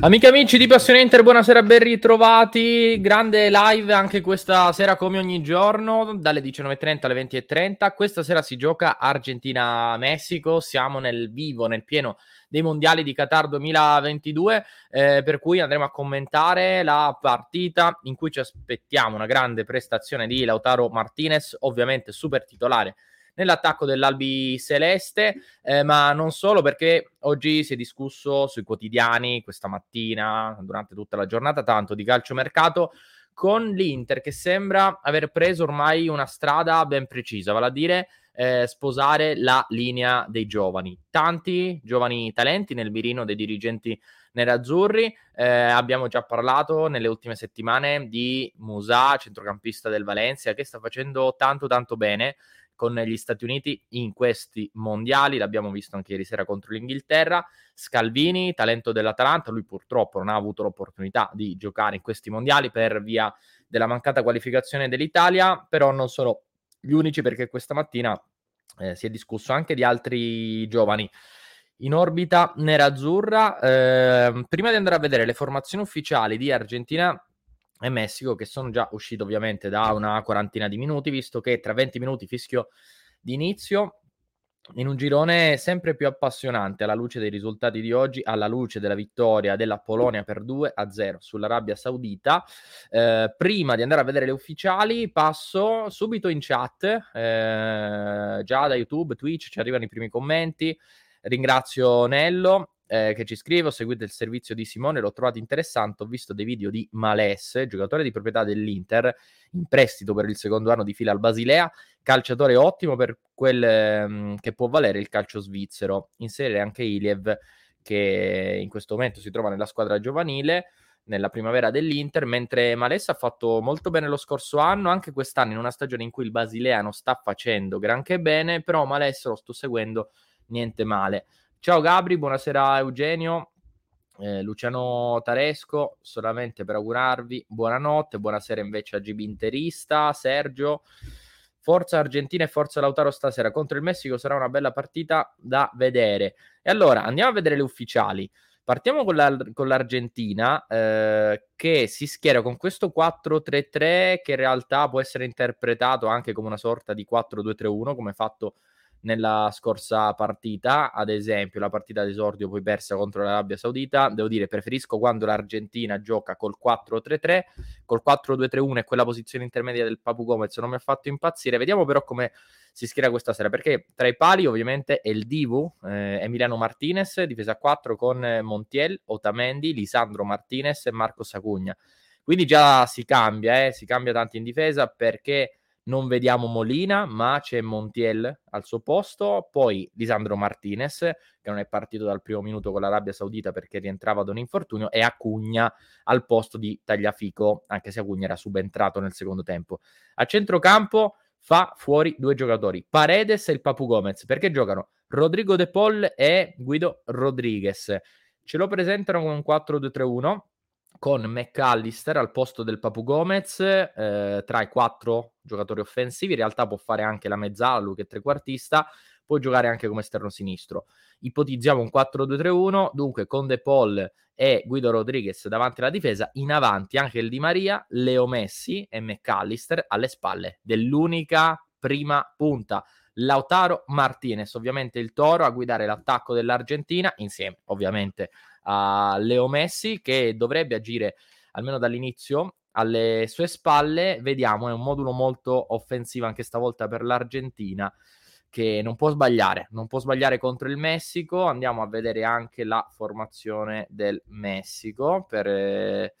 Amiche amici di Passione Inter, buonasera, ben ritrovati. Grande live anche questa sera come ogni giorno, dalle 19.30 alle 20.30. Questa sera si gioca Argentina-Messico, siamo nel vivo, nel pieno dei mondiali di Qatar 2022, eh, per cui andremo a commentare la partita in cui ci aspettiamo una grande prestazione di Lautaro Martinez, ovviamente super titolare nell'attacco dell'Albi Celeste, eh, ma non solo perché oggi si è discusso sui quotidiani questa mattina, durante tutta la giornata, tanto di calciomercato con l'Inter che sembra aver preso ormai una strada ben precisa, vale a dire eh, sposare la linea dei giovani. Tanti giovani talenti nel mirino dei dirigenti nerazzurri. Eh, abbiamo già parlato nelle ultime settimane di Musa, centrocampista del Valencia, che sta facendo tanto tanto bene con gli Stati Uniti in questi mondiali, l'abbiamo visto anche ieri sera contro l'Inghilterra. Scalvini, talento dell'Atalanta, lui purtroppo non ha avuto l'opportunità di giocare in questi mondiali per via della mancata qualificazione dell'Italia, però non sono gli unici perché questa mattina eh, si è discusso anche di altri giovani in orbita nerazzurra. Eh, prima di andare a vedere le formazioni ufficiali di Argentina e Messico che sono già usciti ovviamente da una quarantina di minuti, visto che tra 20 minuti fischio di inizio in un girone sempre più appassionante alla luce dei risultati di oggi, alla luce della vittoria della Polonia per 2 a 0 sull'Arabia Saudita. Eh, prima di andare a vedere le ufficiali, passo subito in chat, eh, già da YouTube, Twitch ci arrivano i primi commenti. Ringrazio Nello eh, che ci scrive, ho seguito il servizio di Simone, l'ho trovato interessante, ho visto dei video di Males, giocatore di proprietà dell'Inter, in prestito per il secondo anno di fila al Basilea, calciatore ottimo per quel ehm, che può valere il calcio svizzero. Inserire anche Iliev, che in questo momento si trova nella squadra giovanile, nella primavera dell'Inter, mentre Males ha fatto molto bene lo scorso anno, anche quest'anno in una stagione in cui il Basilea non sta facendo granché bene, però Males lo sto seguendo niente male. Ciao Gabri, buonasera Eugenio, eh, Luciano Taresco, solamente per augurarvi buonanotte, buonasera invece a GB Interista, Sergio. Forza Argentina e forza Lautaro stasera contro il Messico sarà una bella partita da vedere. E allora andiamo a vedere le ufficiali. Partiamo con, la, con l'Argentina eh, che si schiera con questo 4-3-3 che in realtà può essere interpretato anche come una sorta di 4-2-3-1 come fatto nella scorsa partita, ad esempio la partita d'esordio poi persa contro l'Arabia Saudita, devo dire preferisco quando l'Argentina gioca col 4-3-3, col 4-2-3-1 e quella posizione intermedia del Papu Gomez non mi ha fatto impazzire, vediamo però come si schiera questa sera, perché tra i pali ovviamente è il Divu, eh, Emiliano Martinez, difesa 4 con Montiel, Otamendi, Lisandro Martinez e Marco Sacugna. Quindi già si cambia, eh, si cambia tanto in difesa perché non vediamo Molina, ma c'è Montiel al suo posto, poi Lisandro Martinez, che non è partito dal primo minuto con l'Arabia Saudita perché rientrava da un infortunio, e Acugna al posto di Tagliafico, anche se Acugna era subentrato nel secondo tempo. A centrocampo fa fuori due giocatori, Paredes e il Papu Gomez, perché giocano Rodrigo De Paul e Guido Rodriguez. Ce lo presentano con un 4-2-3-1 con McAllister al posto del Papu Gomez eh, tra i quattro giocatori offensivi. In realtà può fare anche la mezzala, lui che è trequartista, può giocare anche come esterno sinistro. Ipotizziamo un 4-2-3-1, dunque con De Paul e Guido Rodriguez davanti alla difesa, in avanti anche il Di Maria, Leo Messi e McAllister alle spalle dell'unica prima punta. Lautaro Martinez, ovviamente il toro a guidare l'attacco dell'Argentina, insieme ovviamente a Leo Messi che dovrebbe agire almeno dall'inizio alle sue spalle. Vediamo, è un modulo molto offensivo anche stavolta per l'Argentina che non può sbagliare, non può sbagliare contro il Messico. Andiamo a vedere anche la formazione del Messico per eh,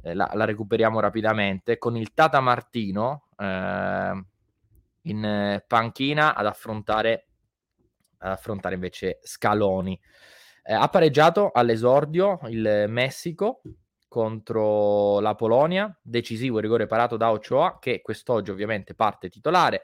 la, la, recuperiamo rapidamente con il Tata Martino eh, in panchina ad affrontare, ad affrontare invece Scaloni. Eh, ha pareggiato all'esordio il Messico contro la Polonia, decisivo il rigore parato da Ochoa, che quest'oggi ovviamente parte titolare.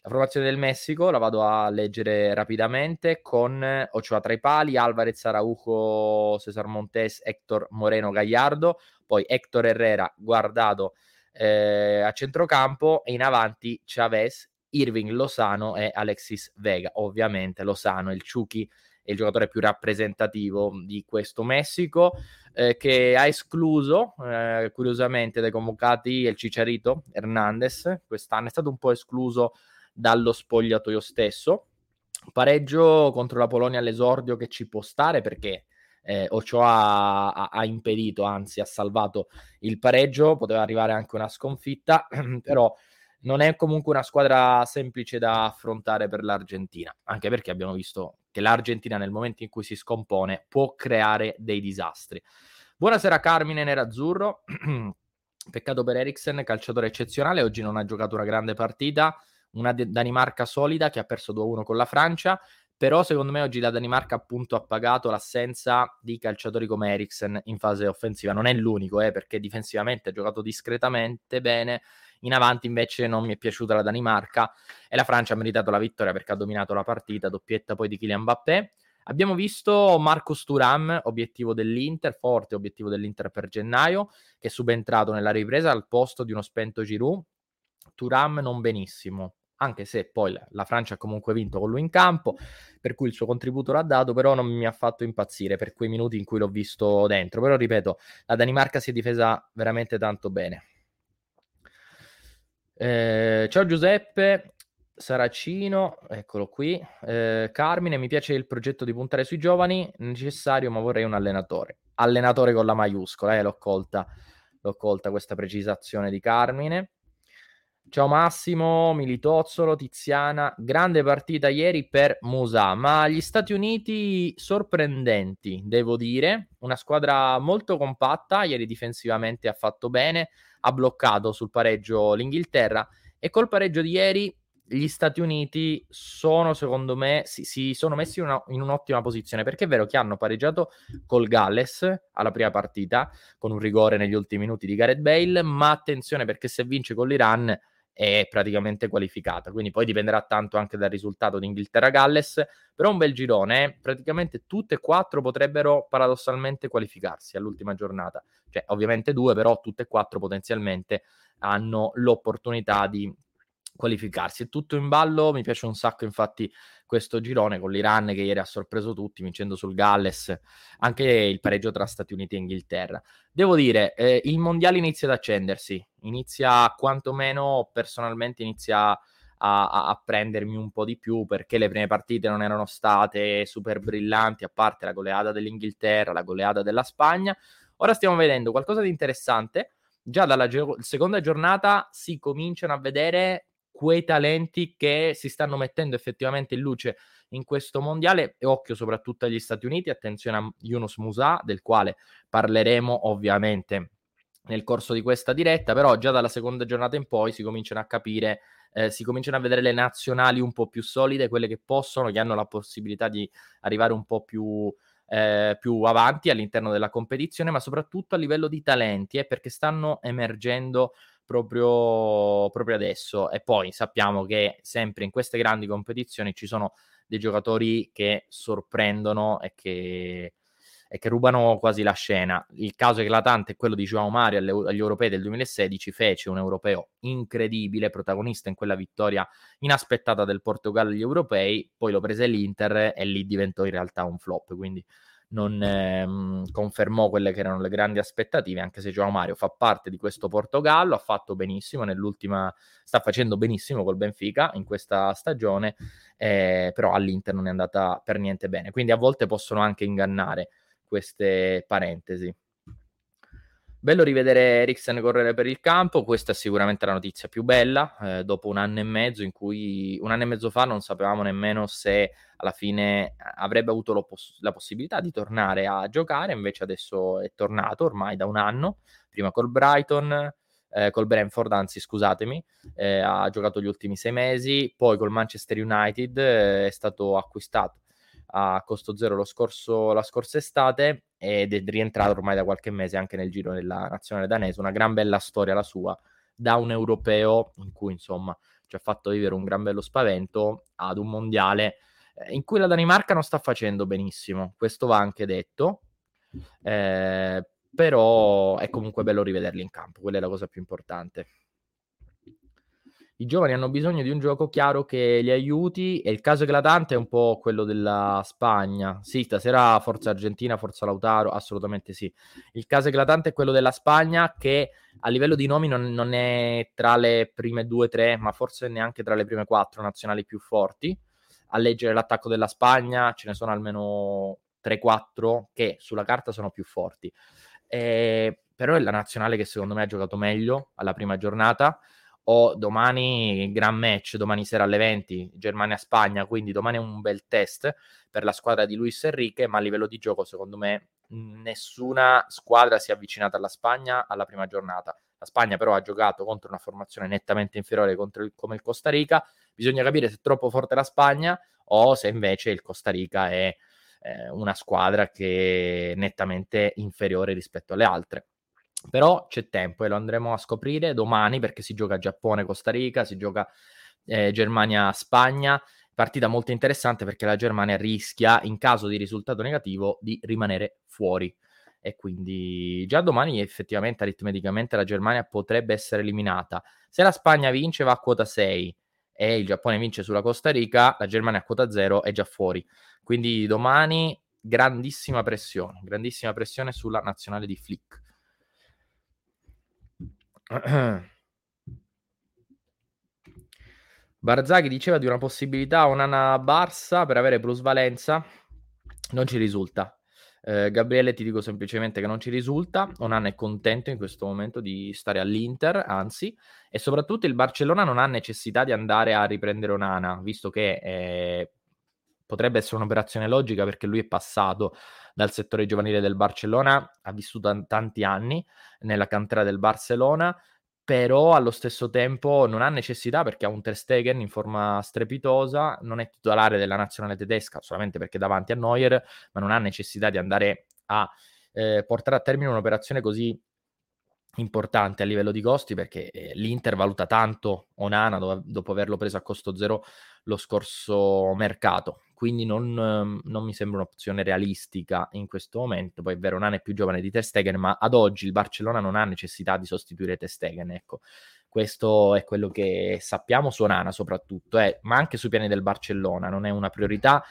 La formazione del Messico la vado a leggere rapidamente con Ochoa tra i pali, Alvarez, Araujo, Cesar Montes, Hector Moreno, Gallardo, poi Hector Herrera, Guardado eh, a centrocampo e in avanti Chavez, Irving Lozano e Alexis Vega. Ovviamente Lozano, il Chucky è il giocatore più rappresentativo di questo Messico, eh, che ha escluso eh, curiosamente dai convocati il Cicciarito Hernandez, quest'anno è stato un po' escluso dallo spogliatoio stesso. Pareggio contro la Polonia all'esordio che ci può stare perché eh, Ochoa ha, ha, impedito, anzi ha salvato il pareggio, poteva arrivare anche una sconfitta, però non è comunque una squadra semplice da affrontare per l'Argentina, anche perché abbiamo visto che l'Argentina nel momento in cui si scompone può creare dei disastri. Buonasera Carmine Nerazzurro, peccato per Eriksen, calciatore eccezionale, oggi non ha giocato una grande partita, una Danimarca solida che ha perso 2-1 con la Francia, però secondo me oggi la Danimarca appunto ha pagato l'assenza di calciatori come Eriksen in fase offensiva, non è l'unico eh, perché difensivamente ha giocato discretamente bene, in avanti invece non mi è piaciuta la Danimarca e la Francia ha meritato la vittoria perché ha dominato la partita, doppietta poi di Kylian Mbappé. Abbiamo visto Marcos Turam, obiettivo dell'Inter, forte obiettivo dell'Inter per gennaio, che è subentrato nella ripresa al posto di uno spento Giroud. Turam non benissimo, anche se poi la Francia ha comunque vinto con lui in campo, per cui il suo contributo l'ha dato, però non mi ha fatto impazzire per quei minuti in cui l'ho visto dentro. Però ripeto, la Danimarca si è difesa veramente tanto bene. Eh, ciao Giuseppe, Saracino, eccolo qui. Eh, Carmine, mi piace il progetto di puntare sui giovani, necessario, ma vorrei un allenatore. Allenatore con la maiuscola, eh, l'ho colta, l'ho colta questa precisazione di Carmine. Ciao Massimo, Militozzolo, Tiziana, grande partita ieri per Musa, ma gli Stati Uniti sorprendenti, devo dire, una squadra molto compatta, ieri difensivamente ha fatto bene, ha bloccato sul pareggio l'Inghilterra e col pareggio di ieri gli Stati Uniti sono, secondo me, si, si sono messi in, una, in, un'ottima posizione perché è vero che hanno pareggiato col Galles alla prima partita con un rigore negli ultimi minuti di Gareth Bale, ma attenzione perché se vince con l'Iran è praticamente qualificata, quindi poi dipenderà tanto anche dal risultato di Inghilterra-Galles, però un bel girone, eh? praticamente tutte e quattro potrebbero paradossalmente qualificarsi all'ultima giornata, cioè ovviamente due, però tutte e quattro potenzialmente hanno l'opportunità di qualificarsi. È tutto in ballo, mi piace un sacco infatti questo girone con l'Iran che ieri ha sorpreso tutti vincendo sul Galles, anche il pareggio tra Stati Uniti e Inghilterra. Devo dire, eh, il mondiale inizia ad accendersi, inizia quantomeno personalmente inizia a, a, prendermi un po' di più perché le prime partite non erano state super brillanti, a parte la goleada dell'Inghilterra, la goleada della Spagna. Ora stiamo vedendo qualcosa di interessante. Già dalla ge- seconda giornata si cominciano a vedere quei talenti che si stanno mettendo effettivamente in luce in questo mondiale. E occhio soprattutto agli Stati Uniti, attenzione a Yunus Musa del quale parleremo ovviamente nel corso di questa diretta, però già dalla seconda giornata in poi si cominciano a capire eh, si cominciano a vedere le nazionali un po' più solide, quelle che possono, che hanno la possibilità di arrivare un po' più, eh, più avanti all'interno della competizione, ma soprattutto a livello di talenti, eh, perché stanno emergendo proprio, proprio adesso. E poi sappiamo che sempre in queste grandi competizioni ci sono dei giocatori che sorprendono e che, e che rubano quasi la scena. Il caso eclatante è quello di Joao alle, agli europei del 2016, fece un europeo incredibile, protagonista in quella vittoria inaspettata del Portogallo agli europei, poi lo prese l'Inter e lì diventò in realtà un flop, quindi non ehm, confermò quelle che erano le grandi aspettative, anche se Joao Mario fa parte di questo Portogallo, ha fatto benissimo nell'ultima, sta facendo benissimo col Benfica in questa stagione, eh, però all'Inter non è andata per niente bene, quindi a volte possono anche ingannare queste parentesi. Bello rivedere Eriksen correre per il campo, questa è sicuramente la notizia più bella, eh, dopo un anno e mezzo in cui un anno e mezzo fa non sapevamo nemmeno se alla fine avrebbe avuto poss- la possibilità di tornare a giocare, invece adesso è tornato ormai da un anno, prima col Brighton, eh, col Brentford, anzi scusatemi, eh, ha giocato gli ultimi sei mesi, poi col Manchester United eh, è stato acquistato a costo zero scorso, la scorsa estate ed è rientrato ormai da qualche mese anche nel giro della nazionale danese. Una gran bella storia la sua, da un europeo in cui insomma ci ha fatto vivere un gran bello spavento ad un mondiale eh, in cui la Danimarca non sta facendo benissimo, questo va anche detto, eh, però è comunque bello rivederli in campo, quella è la cosa più importante. I giovani hanno bisogno di un gioco chiaro che li aiuti e il caso eclatante è un po' quello della Spagna. Sì, stasera forza Argentina, forza Lautaro, assolutamente sì. Il caso eclatante è quello della Spagna che a livello di nomi non, non è tra le prime due, tre, ma forse neanche tra le prime quattro nazionali più forti. A leggere l'attacco della Spagna ce ne sono almeno 3-4 che sulla carta sono più forti. Eh, però è la nazionale che secondo me ha giocato meglio alla prima giornata o domani gran match, domani sera alle 20, Germania-Spagna, quindi domani è un bel test per la squadra di Luis Enrique, ma a livello di gioco secondo me nessuna squadra si è avvicinata alla Spagna alla prima giornata. La Spagna però ha giocato contro una formazione nettamente inferiore il, come il Costa Rica, bisogna capire se è troppo forte la Spagna o se invece il Costa Rica è eh, una squadra che è nettamente inferiore rispetto alle altre. Però c'è tempo e lo andremo a scoprire domani perché si gioca Giappone-Costa Rica, si gioca eh, Germania-Spagna. Partita molto interessante perché la Germania rischia, in caso di risultato negativo, di rimanere fuori. E quindi già domani effettivamente aritmeticamente la Germania potrebbe essere eliminata. Se la Spagna vince va a quota 6 e il Giappone vince sulla Costa Rica, la Germania a quota 0 è già fuori. Quindi domani grandissima pressione, grandissima pressione sulla nazionale di Flick. Barzaghi diceva di una possibilità Onana Barça per avere plusvalenza. Non ci risulta. Eh, Gabriele, ti dico semplicemente che non ci risulta. Onana è contento in questo momento di stare all'Inter, anzi, e soprattutto il Barcellona non ha necessità di andare a riprendere Onana, visto che eh, potrebbe essere un'operazione logica perché lui è passato dal settore giovanile del Barcellona, ha vissuto tanti anni nella cantera del Barcellona, però allo stesso tempo non ha necessità perché ha un Ter Stegen in forma strepitosa, non è titolare della nazionale tedesca solamente perché è davanti a Neuer, ma non ha necessità di andare a eh, portare a termine un'operazione così importante a livello di costi perché eh, l'Inter valuta tanto Onana do- dopo averlo preso a costo zero lo scorso mercato quindi non, ehm, non, mi sembra un'opzione realistica in questo momento. Poi è vero, Nana è più giovane di Ter Stegen, ma ad oggi il Barcellona non ha necessità di sostituire Ter Stegen, ecco. Questo è quello che sappiamo su Nana soprattutto, eh, ma anche sui piani del Barcellona, non è una priorità.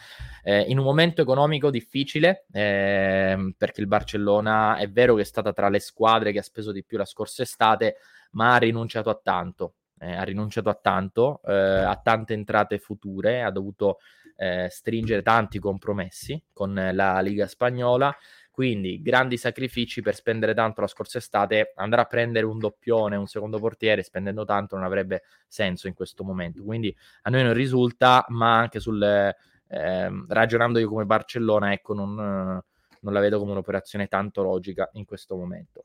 Eh, in un momento economico difficile, eh, perché il Barcellona è vero che è stata tra le squadre che ha speso di più la scorsa estate, ma ha rinunciato a tanto. Eh, ha rinunciato a tanto, eh, a tante entrate future, ha dovuto eh, stringere tanti compromessi con la Liga Spagnola. Quindi grandi sacrifici per spendere tanto la scorsa estate, andare a prendere un doppione, un secondo portiere spendendo tanto non avrebbe senso in questo momento. Quindi a noi non risulta, ma anche sul eh, ragionando io come Barcellona, ecco, non, non la vedo come un'operazione tanto logica in questo momento.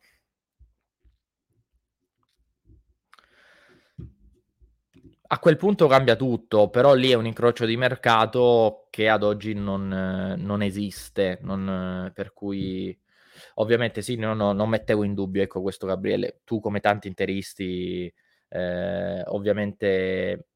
A quel punto cambia tutto, però lì è un incrocio di mercato che ad oggi non, non esiste, non, per cui ovviamente sì, no, no, non mettevo in dubbio ecco, questo Gabriele, tu come tanti interisti eh, ovviamente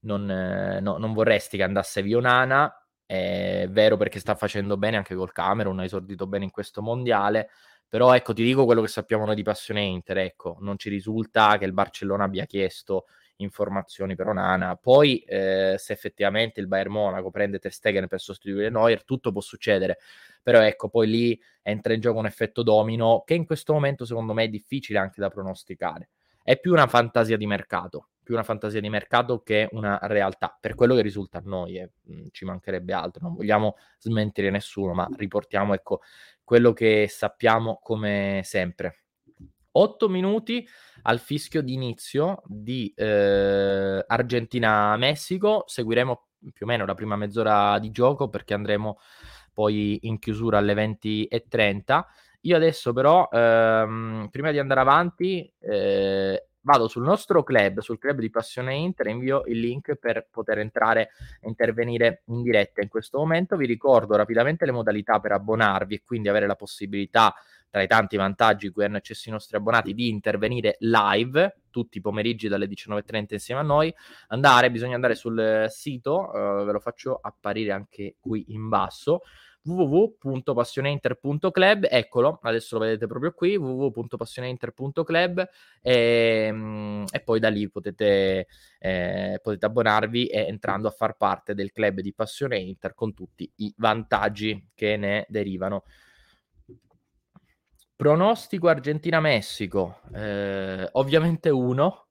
non, no, non, vorresti che andasse via Nana, è vero perché sta facendo bene anche col Camerun, ha esordito bene in questo mondiale, però ecco ti dico quello che sappiamo noi di passione Inter, ecco, non ci risulta che il Barcellona abbia chiesto informazioni per Onana. Poi, eh, se effettivamente il Bayern Monaco prende Ter Stegen per sostituire Neuer, tutto può succedere. Però ecco, poi lì entra in gioco un effetto domino che in questo momento secondo me è difficile anche da pronosticare. È più una fantasia di mercato, più una fantasia di mercato che una realtà, per quello che risulta a noi, e eh, ci mancherebbe altro, non vogliamo smentire nessuno, ma riportiamo ecco quello che sappiamo come sempre. 8 minuti al fischio di inizio di eh, Argentina-Messico. Seguiremo più o meno la prima mezz'ora di gioco perché andremo poi in chiusura alle 20.30. Io adesso però, ehm, prima di andare avanti, eh, vado sul nostro club, sul club di Passione Inter, invio il link per poter entrare e intervenire in diretta in questo momento. Vi ricordo rapidamente le modalità per abbonarvi e quindi avere la possibilità tra i tanti vantaggi cui hanno accesso i nostri abbonati, di intervenire live tutti i pomeriggi dalle 19.30 insieme a noi. Andare, bisogna andare sul sito, uh, ve lo faccio apparire anche qui in basso www.passioneinter.club, eccolo, adesso lo vedete proprio qui, www.passioneinter.club e, ehm, e poi da lì potete, eh, potete abbonarvi e entrando a far parte del club di Passione Inter con tutti i vantaggi che ne derivano. Pronostico Argentina-Messico, eh, ovviamente uno,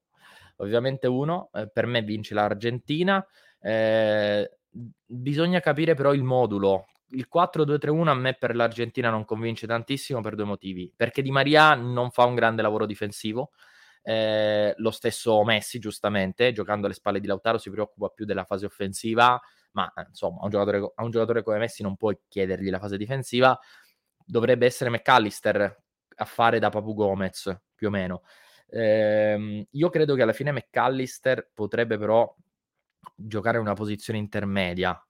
ovviamente uno, eh, per me vince l'Argentina, eh, bisogna capire però il modulo, il 4-2-3-1 a me per l'Argentina non convince tantissimo per due motivi, perché Di Maria non fa un grande lavoro difensivo, eh, lo stesso Messi giustamente, giocando alle spalle di Lautaro si preoccupa più della fase offensiva, ma insomma a un giocatore, a un giocatore come Messi non puoi chiedergli la fase difensiva, dovrebbe essere McAllister a fare da Papu Gomez, più o meno. Eh, io credo che alla fine McAllister potrebbe però giocare una posizione intermedia,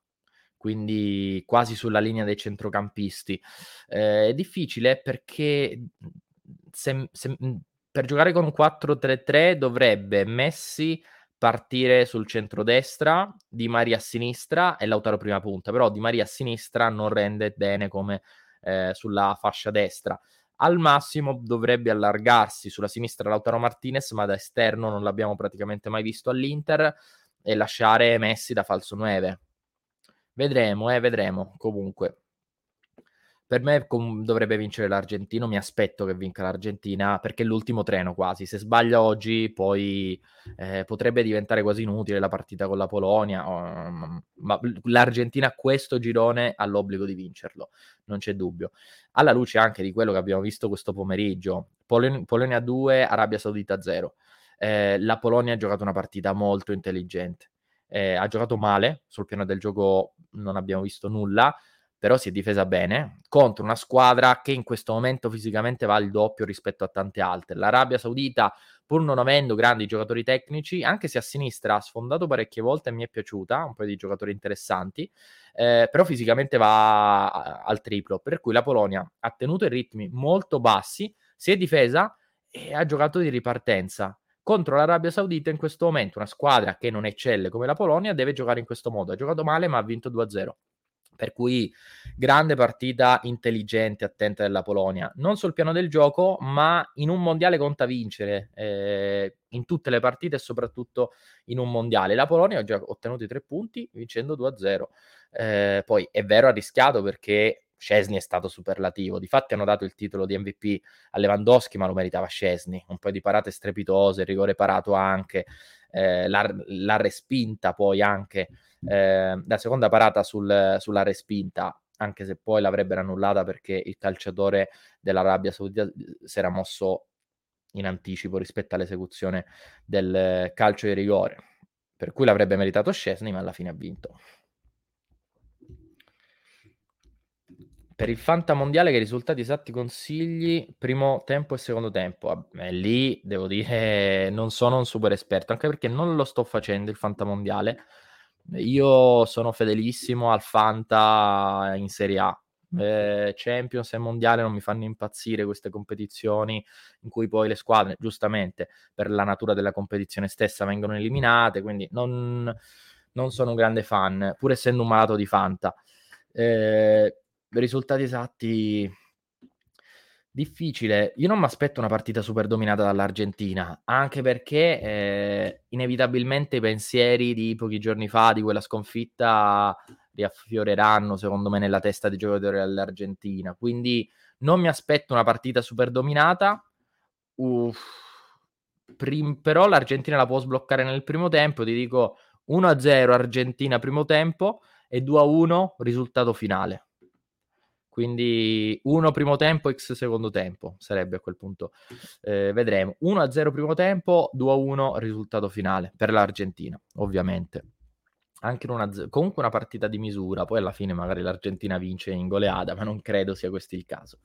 quindi quasi sulla linea dei centrocampisti. Eh, è difficile perché se, se, per giocare con 4-3-3 dovrebbe Messi partire sul centro-destra, Di Maria a sinistra e Lautaro prima punta, però Di Maria a sinistra non rende bene come eh, sulla fascia destra. Al massimo dovrebbe allargarsi sulla sinistra Lautaro Martinez, ma da esterno non l'abbiamo praticamente mai visto all'Inter, e lasciare Messi da falso 9. Vedremo, eh, vedremo. Comunque, per me com- dovrebbe vincere l'Argentino. Mi aspetto che vinca l'Argentina perché è l'ultimo treno quasi. Se sbaglia oggi, poi eh, potrebbe diventare quasi inutile la partita con la Polonia. Um, ma l'Argentina a questo girone ha l'obbligo di vincerlo, non c'è dubbio. Alla luce anche di quello che abbiamo visto questo pomeriggio: Pol- Polonia 2, Arabia Saudita 0. Eh, la Polonia ha giocato una partita molto intelligente. Eh, ha giocato male sul piano del gioco, non abbiamo visto nulla però si è difesa bene contro una squadra che in questo momento fisicamente va il doppio rispetto a tante altre. L'Arabia Saudita, pur non avendo grandi giocatori tecnici, anche se a sinistra ha sfondato parecchie volte e mi è piaciuta, un paio di giocatori interessanti, eh, però fisicamente va al triplo, per cui la Polonia ha tenuto i ritmi molto bassi, si è difesa e ha giocato di ripartenza. Contro l'Arabia Saudita in questo momento, una squadra che non eccelle come la Polonia, deve giocare in questo modo. Ha giocato male ma ha vinto 2-0. Per cui grande partita intelligente, attenta della Polonia, non sul piano del gioco, ma in un mondiale conta vincere eh, in tutte le partite e soprattutto in un mondiale. La Polonia ha già ottenuto i tre punti vincendo 2-0. Eh, poi è vero, ha rischiato perché Scesni è stato superlativo. Difatti hanno dato il titolo di MVP a Lewandowski, ma lo meritava Scesni. Un po' di parate strepitose, il rigore parato anche, eh, l'ha, l'ha respinta poi anche eh, la seconda parata sul, sulla respinta, anche se poi l'avrebbero annullata perché il calciatore dell'Arabia Saudita eh, si era mosso in anticipo rispetto all'esecuzione del calcio di rigore, per cui l'avrebbe meritato Scesni, ma alla fine ha vinto. Per il Fanta Mondiale che risultati esatti consigli primo tempo e secondo tempo? Eh, lì devo dire non sono un super esperto, anche perché non lo sto facendo il Fanta Mondiale, io sono fedelissimo al Fanta in Serie A. Eh, Champions e Mondiale non mi fanno impazzire queste competizioni in cui poi le squadre, giustamente per la natura della competizione stessa, vengono eliminate. Quindi non, non sono un grande fan, pur essendo un malato di Fanta. Eh, risultati esatti Difficile. Io non mi aspetto una partita super dominata dall'Argentina, anche perché eh, inevitabilmente i pensieri di pochi giorni fa, di quella sconfitta, riaffioreranno secondo me nella testa dei giocatori dell'Argentina. Quindi non mi aspetto una partita super dominata. Uff. Prim- però l'Argentina la può sbloccare nel primo tempo. Ti dico 1-0 Argentina primo tempo e 2-1 risultato finale. Quindi 1 primo tempo, X secondo tempo sarebbe a quel punto. Eh, vedremo. 1-0 primo tempo, 2-1 risultato finale per l'Argentina, ovviamente. Anche una, comunque una partita di misura, poi alla fine magari l'Argentina vince in goleada, ma non credo sia questo il caso.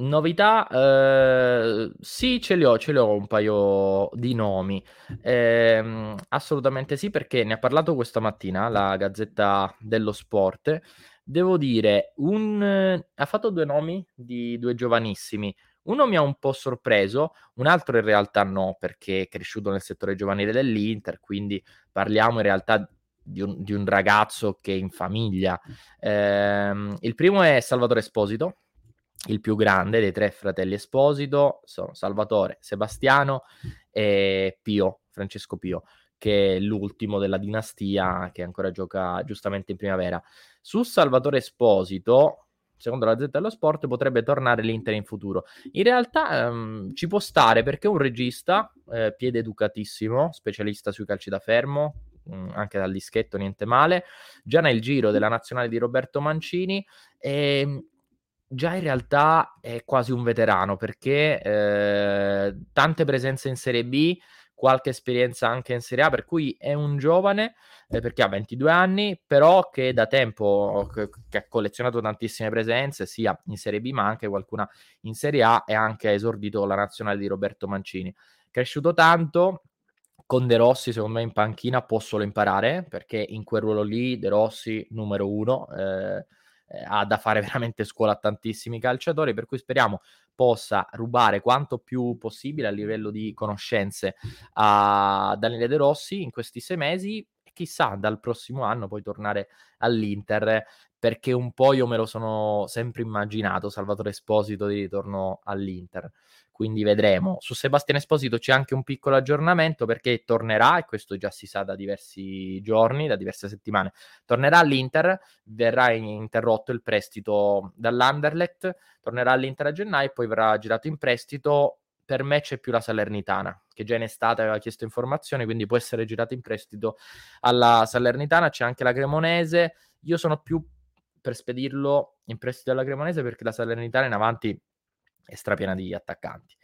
Novità, eh, sì, ce le ho, ce le ho un paio di nomi. Eh, assolutamente sì, perché ne ha parlato questa mattina la Gazzetta dello Sport. Devo dire, un, ha fatto due nomi di due giovanissimi. Uno mi ha un po' sorpreso, un altro in realtà no, perché è cresciuto nel settore giovanile dell'Inter, quindi parliamo in realtà di, un, di un, ragazzo che è in famiglia. Eh, il primo è Salvatore Esposito, il più grande dei tre fratelli Esposito, sono Salvatore, Sebastiano e Pio, Francesco Pio, che è l'ultimo della dinastia che ancora gioca giustamente in primavera. Su Salvatore Esposito, secondo la Z dello Sport, potrebbe tornare l'Inter in futuro. In realtà ehm, ci può stare perché è un regista, eh, piede educatissimo, specialista sui calci da fermo, mh, mm, anche dal dischetto niente male, già nel giro della nazionale di Roberto Mancini e ehm, già in realtà è quasi un veterano perché eh, tante presenze in Serie B, qualche esperienza anche in Serie A, per cui è un giovane eh, perché ha 22 anni, però che da tempo che, che, ha collezionato tantissime presenze sia in Serie B ma anche qualcuna in Serie A e anche ha esordito la nazionale di Roberto Mancini. Cresciuto tanto, con De Rossi, secondo me, in panchina può solo imparare perché in quel ruolo lì De Rossi, numero uno, eh, eh, ha da fare veramente scuola a tantissimi calciatori, per cui speriamo possa rubare quanto più possibile a livello di conoscenze a Daniele De Rossi in questi sei mesi e chissà dal prossimo anno poi tornare all'Inter perché un po' io me lo sono sempre immaginato Salvatore Esposito di ritorno all'Inter quindi vedremo. Su Sebastiano Esposito c'è anche un piccolo aggiornamento perché tornerà, e questo già si sa da diversi giorni, da diverse settimane, tornerà all'Inter, verrà interrotto il prestito dall'Anderlecht, tornerà all'Inter a gennaio e poi verrà girato in prestito. Per me c'è più la Salernitana, che già in estate aveva chiesto informazioni, quindi può essere girato in prestito alla Salernitana. C'è anche la Cremonese. Io sono più per spedirlo in prestito alla Cremonese perché la Salernitana in avanti è strapiena di attaccanti.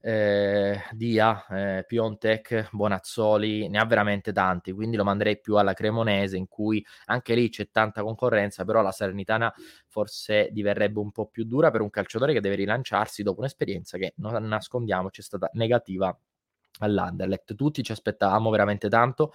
Eh, Dia, eh, Piontek, Bonazzoli, ne ha veramente tanti, quindi lo manderei più alla Cremonese in cui anche lì c'è tanta concorrenza, però la Salernitana forse diverrebbe un po' più dura per un calciatore che deve rilanciarsi dopo un'esperienza che non nascondiamo c'è stata negativa all'Anderlecht. Tutti ci aspettavamo veramente tanto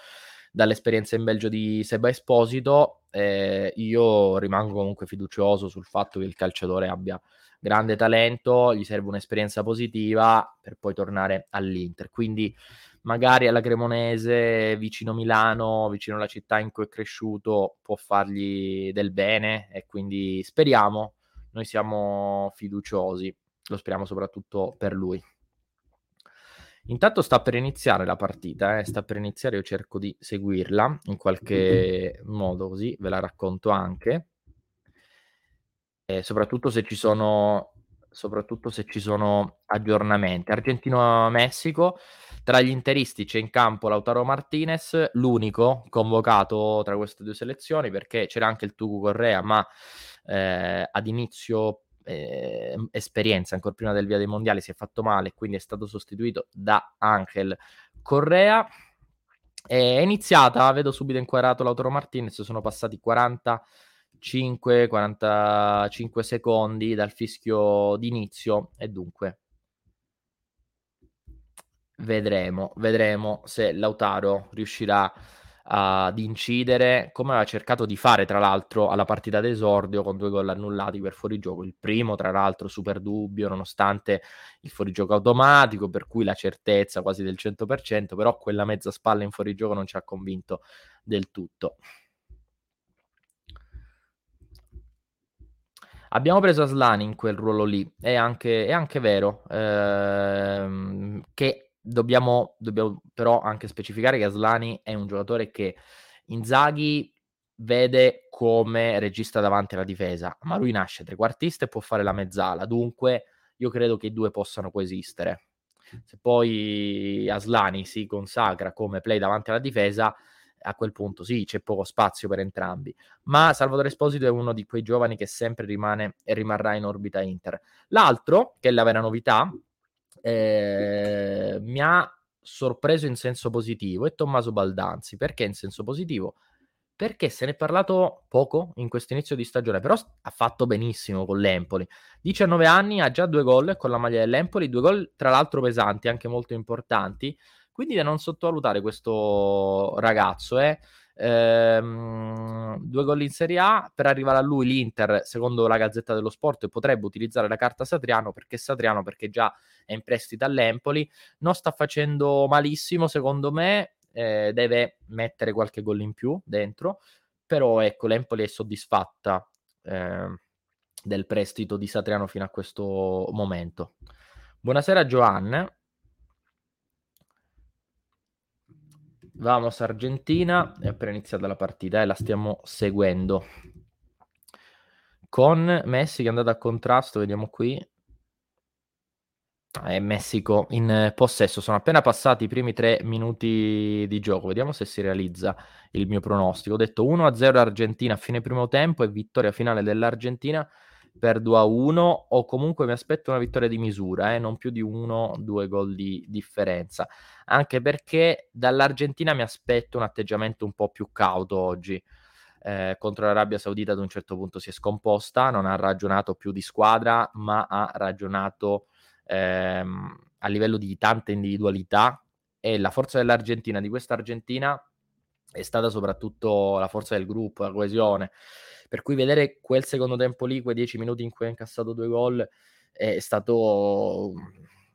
dall'esperienza in Belgio di Seba Esposito, eh, io rimango comunque fiducioso sul fatto che il calciatore abbia grande talento, gli serve un'esperienza positiva per poi tornare all'Inter. Quindi magari alla Cremonese, vicino Milano, vicino alla città in cui è cresciuto, può fargli del bene e quindi speriamo, noi siamo fiduciosi, lo speriamo soprattutto per lui. Intanto sta per iniziare la partita, eh? sta per iniziare, io cerco di seguirla in qualche modo, così ve la racconto anche eh, soprattutto se ci sono soprattutto se ci sono aggiornamenti. Argentino-Messico, tra gli interisti c'è in campo Lautaro Martinez, l'unico convocato tra queste due selezioni perché c'era anche il Tugu Correa, ma eh, ad inizio eh, esperienza, ancora prima del via dei mondiali, si è fatto male, quindi è stato sostituito da Angel Correa. È iniziata, vedo subito inquadrato Lautaro Martinez, sono passati 40 5-45 secondi dal fischio d'inizio e dunque vedremo, vedremo se Lautaro riuscirà ad incidere come aveva cercato di fare tra l'altro alla partita d'esordio con due gol annullati per fuorigioco. Il primo tra l'altro super dubbio nonostante il fuorigioco automatico per cui la certezza quasi del 100% però quella mezza spalla in fuorigioco non ci ha convinto del tutto. Abbiamo preso Aslani in quel ruolo lì, è anche, è anche vero ehm, che dobbiamo, dobbiamo però anche specificare che Aslani è un giocatore che Inzaghi vede come regista davanti alla difesa, ma lui nasce trequartista e può fare la mezzala, dunque io credo che i due possano coesistere. Se poi Aslani si consacra come play davanti alla difesa, a quel punto sì, c'è poco spazio per entrambi. Ma Salvatore Esposito è uno di quei giovani che sempre rimane e rimarrà in orbita Inter. L'altro, che è la vera novità, eh, mi ha sorpreso in senso positivo, è Tommaso Baldanzi. Perché in senso positivo? Perché se ne è parlato poco in questo inizio di stagione, però ha fatto benissimo con l'Empoli. 19 anni, ha già due gol con la maglia dell'Empoli, due gol tra l'altro pesanti, anche molto importanti. Quindi da non sottovalutare questo ragazzo, eh. Ehm, due gol in Serie A per arrivare a lui l'Inter secondo la Gazzetta dello Sport potrebbe utilizzare la carta Satriano perché Satriano perché già è in prestito all'Empoli non sta facendo malissimo secondo me eh, deve mettere qualche gol in più dentro, però ecco, l'Empoli è soddisfatta eh, del prestito di Satriano fino a questo momento. Buonasera Giovanni. Vamos Argentina, è appena iniziata la partita e eh, la stiamo seguendo. Con Messi che è andato a contrasto, vediamo qui, e Messico in possesso. Sono appena passati i primi tre minuti di gioco. Vediamo se si realizza il mio pronostico. Ho detto 1-0 Argentina a fine primo tempo e vittoria finale dell'Argentina per 2-1 o comunque mi aspetto una vittoria di misura, eh? non più di 1-2 gol di differenza. Anche perché dall'Argentina mi aspetto un atteggiamento un po' più cauto oggi. Eh, contro l'Arabia Saudita ad un certo punto si è scomposta, non ha ragionato più di squadra, ma ha ragionato ehm, a livello di tante individualità e la forza dell'Argentina, di questa Argentina, è stata soprattutto la forza del gruppo, la coesione. Per cui vedere quel secondo tempo lì, quei dieci minuti in cui ha incassato due gol, è stato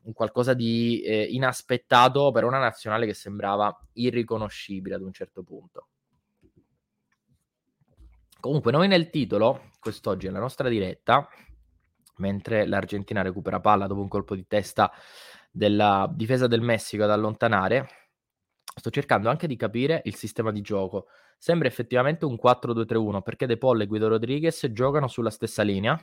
un qualcosa di eh, inaspettato per una nazionale che sembrava irriconoscibile ad un certo punto. Comunque, noi nel titolo, quest'oggi è la nostra diretta, mentre l'Argentina recupera palla dopo un colpo di testa della difesa del Messico ad allontanare. Sto cercando anche di capire il sistema di gioco. Sembra effettivamente un 4-2-3-1 perché De Paul e Guido Rodriguez giocano sulla stessa linea.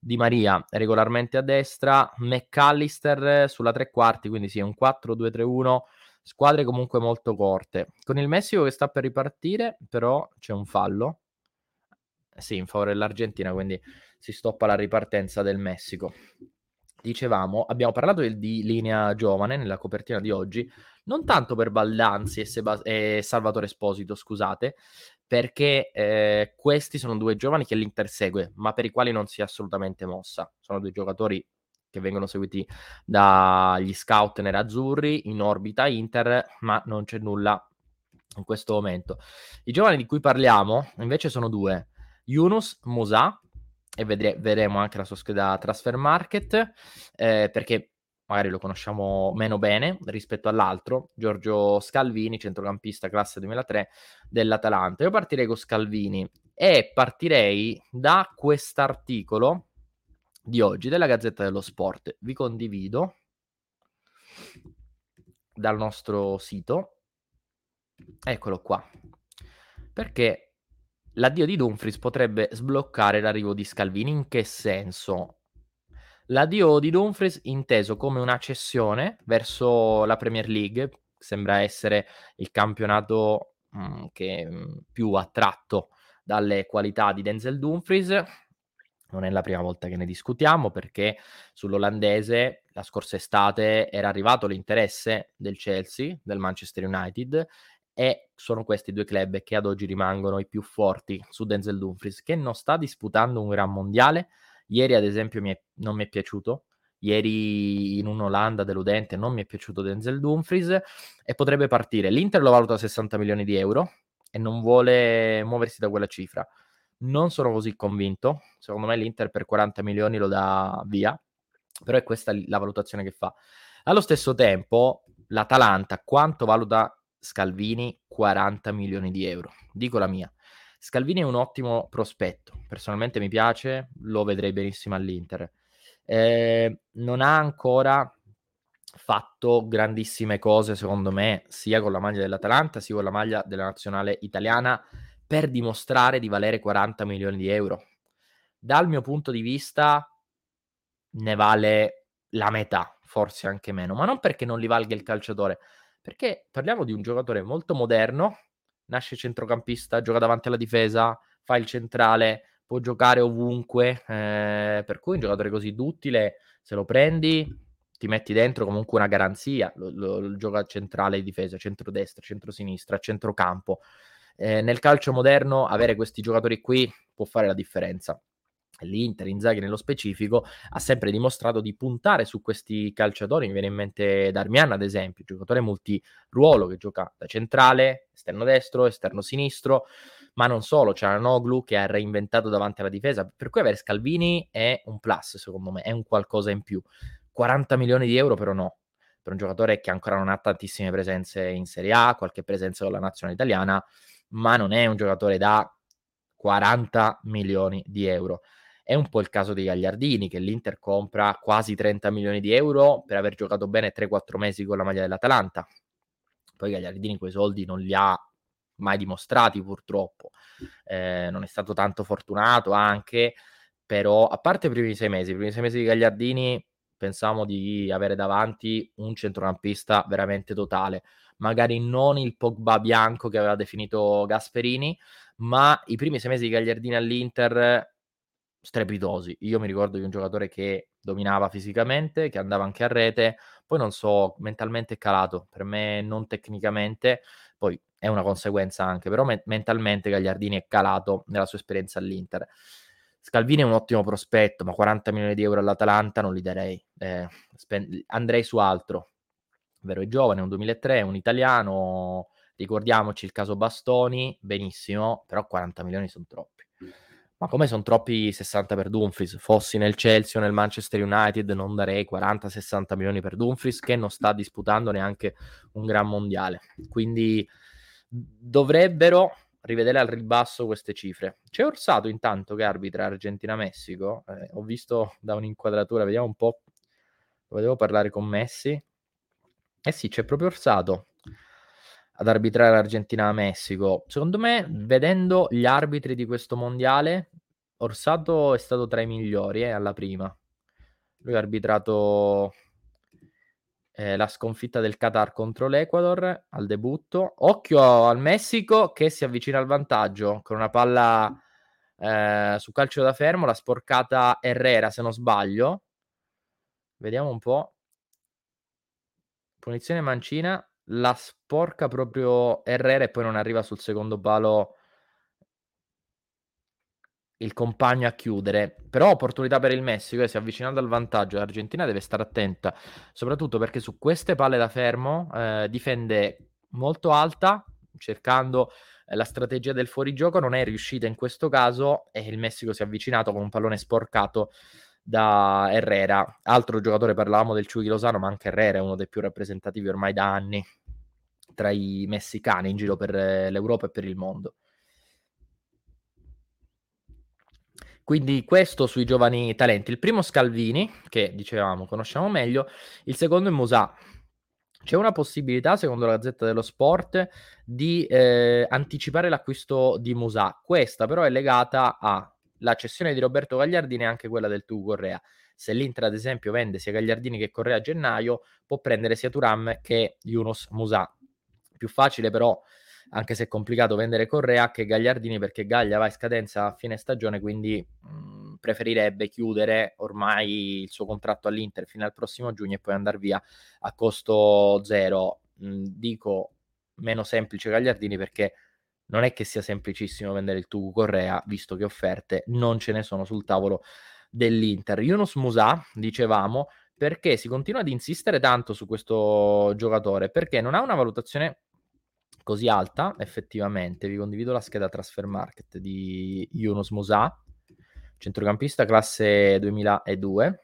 Di Maria regolarmente a destra, McAllister sulla tre quarti, quindi sì, un 4-2-3-1, squadre comunque molto corte. Con il Messico che sta per ripartire, però c'è un fallo. Sì, in favore dell'Argentina, quindi si stoppa la ripartenza del Messico. Dicevamo, abbiamo parlato del, di linea giovane nella copertina di oggi, non tanto per Baldanzi e, Seba- e Salvatore Esposito, scusate, perché eh, questi sono due giovani che l'Inter segue, ma per i quali non si è assolutamente mossa. Sono due giocatori che vengono seguiti dagli scout nerazzurri in orbita Inter, ma non c'è nulla in questo momento. I giovani di cui parliamo invece sono due, Yunus Musa, e vedre- vedremo anche la sua scheda transfer market, eh, perché magari lo conosciamo meno bene rispetto all'altro, Giorgio Scalvini, centrocampista classe 2003 dell'Atalanta. Io partirei con Scalvini e partirei da quest'articolo di oggi della Gazzetta dello Sport. Vi condivido dal nostro sito. Eccolo qua. Perché l'addio di Dumfries potrebbe sbloccare l'arrivo di Scalvini. In che senso? L'addio di Dumfries inteso come una cessione verso la Premier League, sembra essere il campionato mh, mm, che mh, mm, più attratto dalle qualità di Denzel Dumfries. Non è la prima volta che ne discutiamo perché sull'olandese la scorsa estate era arrivato l'interesse del Chelsea, del Manchester United e sono questi due club che ad oggi rimangono i più forti su Denzel Dumfries, che non sta disputando un gran mondiale. Ieri, ad esempio, mi è, non mi è piaciuto. Ieri in un'Olanda deludente non mi è piaciuto Denzel Dumfries e potrebbe partire. L'Inter lo valuta a 60 milioni di euro e non vuole muoversi da quella cifra. Non sono così convinto. Secondo me l'Inter per 40 milioni lo dà via, però è questa la valutazione che fa. Allo stesso tempo, l'Atalanta quanto valuta Scalvini 40 milioni di euro. Dico la mia. Scalvini è un ottimo prospetto, personalmente mi piace, lo vedrei benissimo all'Inter. Eh, non ha ancora fatto grandissime cose, secondo me, sia con la maglia dell'Atalanta, sia con la maglia della nazionale italiana, per dimostrare di valere 40 milioni di euro. Dal mio punto di vista, ne vale la metà, forse anche meno, ma non perché non li valga il calciatore, perché parliamo di un giocatore molto moderno, nasce centrocampista, gioca davanti alla difesa, fa il centrale, può giocare ovunque, eh, per cui un giocatore così duttile, se lo prendi, ti metti dentro comunque una garanzia, lo, lo, lo gioca centrale di difesa, centrodestra, centrosinistra, centrocampo. Eh, nel calcio moderno avere questi giocatori qui può fare la differenza l'Inter, Inzaghi nello specifico, ha sempre dimostrato di puntare su questi calciatori. Mi viene in mente Darmian, ad esempio, giocatore multiruolo che gioca da centrale, esterno destro, esterno sinistro, ma non solo, c'è Noglu che ha reinventato davanti alla difesa, per cui avere Scalvini è un plus, secondo me, è un qualcosa in più. 40 milioni di euro però no, per un giocatore che ancora non ha tantissime presenze in Serie A, qualche presenza con la nazionale italiana, ma non è un giocatore da 40 milioni di euro. È un po' il caso di Gagliardini, che l'Inter compra quasi 30 milioni di euro per aver giocato bene 3-4 mesi con la maglia dell'Atalanta. Poi Gagliardini quei soldi non li ha mai dimostrati purtroppo. Eh, non è stato tanto fortunato anche, però a parte i primi sei mesi, i primi sei mesi di Gagliardini pensavamo di avere davanti un centrocampista veramente totale, magari non il Pogba bianco che aveva definito Gasperini, ma i primi sei mesi di Gagliardini all'Inter strepitosi. Io mi ricordo di un giocatore che dominava fisicamente, che andava anche a rete, poi non so, mentalmente è calato, per me non tecnicamente, poi è una conseguenza anche, però me- mentalmente Gagliardini è calato nella sua esperienza all'Inter. Scalvini è un ottimo prospetto, ma 40 milioni di euro all'Atalanta non li darei, eh, spend- andrei su altro. Vero, è giovane, è un 2003, è un italiano, ricordiamoci il caso Bastoni, benissimo, però 40 milioni sono troppi. Ma come sono troppi 60 per Dumfries? Fossi nel Chelsea o nel Manchester United non darei 40-60 milioni per Dumfries che non sta disputando neanche un gran mondiale. Quindi dovrebbero rivedere al ribasso queste cifre. C'è Orsato intanto che arbitra Argentina-Messico. Eh, ho visto da un'inquadratura, vediamo un po'. Volevo parlare con Messi. Eh sì, c'è proprio Orsato ad arbitrare Argentina-Messico. Secondo me, vedendo gli arbitri di questo mondiale, Orsato è stato tra i migliori eh, alla prima. Lui ha arbitrato eh, la sconfitta del Qatar contro l'Ecuador al debutto. Occhio al Messico che si avvicina al vantaggio con una palla eh, su calcio da fermo, la sporcata Herrera se non sbaglio. Vediamo un po'. Punizione mancina la sporca proprio Herrera e poi non arriva sul secondo palo il compagno a chiudere. Però opportunità per il Messico, eh, si è avvicinato al vantaggio. L'Argentina deve stare attenta, soprattutto perché su queste palle da fermo eh, difende molto alta, cercando eh, la strategia del fuorigioco. Non è riuscita in questo caso e il Messico si è avvicinato con un pallone sporcato da Herrera. Altro giocatore, parlavamo del Ciughi Lozano, ma anche Herrera è uno dei più rappresentativi ormai da anni tra i messicani in giro per eh, l'Europa e per il mondo. Quindi questo sui giovani talenti. Il primo Scalvini, che dicevamo conosciamo meglio, il secondo è Musà. C'è una possibilità, secondo la Gazzetta dello Sport, di eh, anticipare l'acquisto di Musà. Questa però è legata alla cessione di Roberto Gagliardini e anche quella del Tu Correa. Se l'Inter, ad esempio, vende sia Gagliardini che Correa a gennaio, può prendere sia Turam che Yunus Musà più facile però, anche se è complicato, vendere Correa che Gagliardini perché Gaglia va in scadenza a fine stagione, quindi mh, mm, preferirebbe chiudere ormai il suo contratto all'Inter fino al prossimo giugno e poi andare via a costo zero. Mh, mm, dico meno semplice Gagliardini perché non è che sia semplicissimo vendere il Tugu Correa, visto che offerte non ce ne sono sul tavolo dell'Inter. Yunus Musa, dicevamo, perché si continua ad insistere tanto su questo giocatore, perché non ha una valutazione così alta, effettivamente, vi condivido la scheda transfer market di Yunus Musa, centrocampista classe 2002,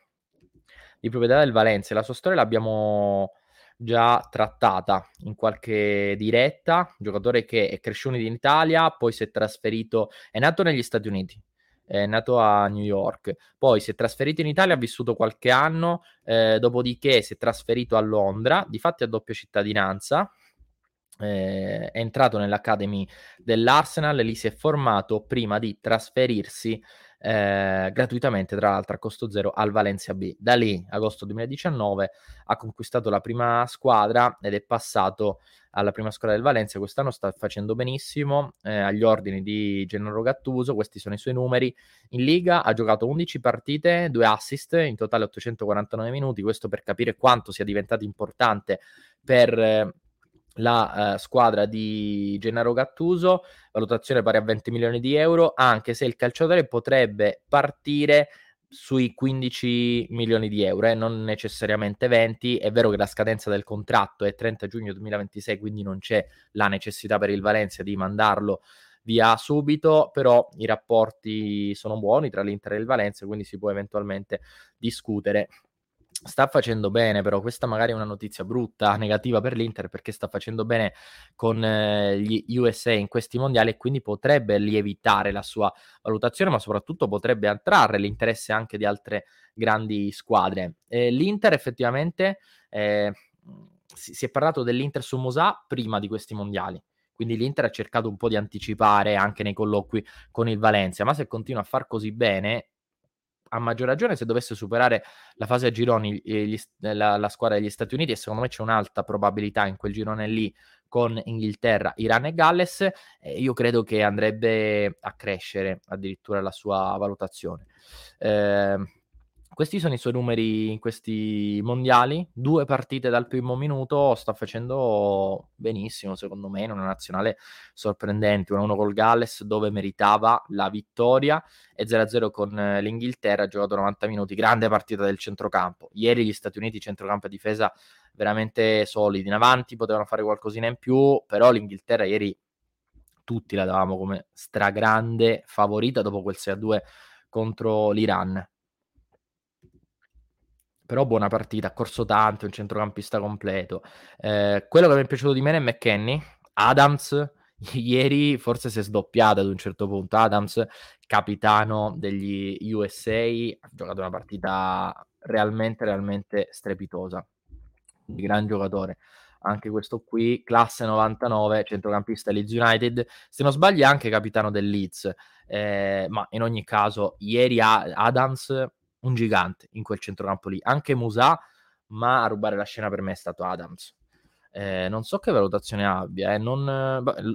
di proprietà del Valencia. La sua storia l'abbiamo già trattata in qualche diretta, giocatore che è cresciuto in Italia, poi si è trasferito, è nato negli Stati Uniti, è nato a New York, poi si è trasferito in Italia, ha vissuto qualche anno, eh, dopodiché si è trasferito a Londra, di fatti a doppia cittadinanza, eh, è entrato nell'Academy dell'Arsenal, lì si è formato prima di trasferirsi eh, gratuitamente, tra l'altro a costo zero, al Valencia B. Da lì, agosto 2019, ha conquistato la prima squadra ed è passato alla prima squadra del Valencia. Quest'anno sta facendo benissimo eh, agli ordini di Gennaro Gattuso. Questi sono i suoi numeri. In Liga ha giocato 11 partite, 2 assist, in totale 849 minuti. Questo per capire quanto sia diventato importante per eh, la uh, squadra di Gennaro Gattuso, valutazione pari a 20 milioni di euro, anche se il calciatore potrebbe partire sui 15 milioni di euro, eh, non necessariamente 20. È vero che la scadenza del contratto è 30 giugno 2026, quindi non c'è la necessità per il Valencia di mandarlo via subito, però i rapporti sono buoni tra l'Inter e il Valencia, quindi si può eventualmente discutere sta facendo bene, però questa magari è una notizia brutta, negativa per l'Inter, perché sta facendo bene con eh, gli USA in questi mondiali e quindi potrebbe lievitare la sua valutazione, ma soprattutto potrebbe attrarre l'interesse anche di altre grandi squadre. Eh, L'Inter effettivamente eh, si, si, è parlato dell'Inter su Musa prima di questi mondiali. Quindi l'Inter ha cercato un po' di anticipare anche nei colloqui con il Valencia, ma se continua a far così bene, a maggior ragione se dovesse superare la fase a gironi gli, la, la, squadra degli Stati Uniti e secondo me c'è un'alta probabilità in quel girone lì con Inghilterra, Iran e Galles, eh, io credo che andrebbe a crescere addirittura la sua valutazione. Eh, questi sono i suoi numeri in questi mondiali, due partite dal primo minuto, sta facendo benissimo secondo me in una nazionale sorprendente, 1-1 col Galles dove meritava la vittoria e 0-0 con l'Inghilterra, ha giocato 90 minuti, grande partita del centrocampo. Ieri gli Stati Uniti centrocampo e difesa veramente solidi, in avanti potevano fare qualcosina in più, però l'Inghilterra ieri tutti la davamo come stragrande favorita dopo quel 6-2 contro l'Iran però buona partita, ha corso tanto, un centrocampista completo. Eh, quello che mi è piaciuto di meno è McKenny, Adams, ieri forse si è sdoppiata ad un certo punto, Adams, capitano degli USA, ha giocato una partita realmente, realmente strepitosa, un gran giocatore. Anche questo qui, classe 99, centrocampista Leeds United, se non sbaglio è anche capitano del Leeds, eh, ma in ogni caso ieri Adams un gigante in quel centrocampo lì. Anche Musa, ma a rubare la scena per me è stato Adams. Eh, non so che valutazione abbia, eh. non,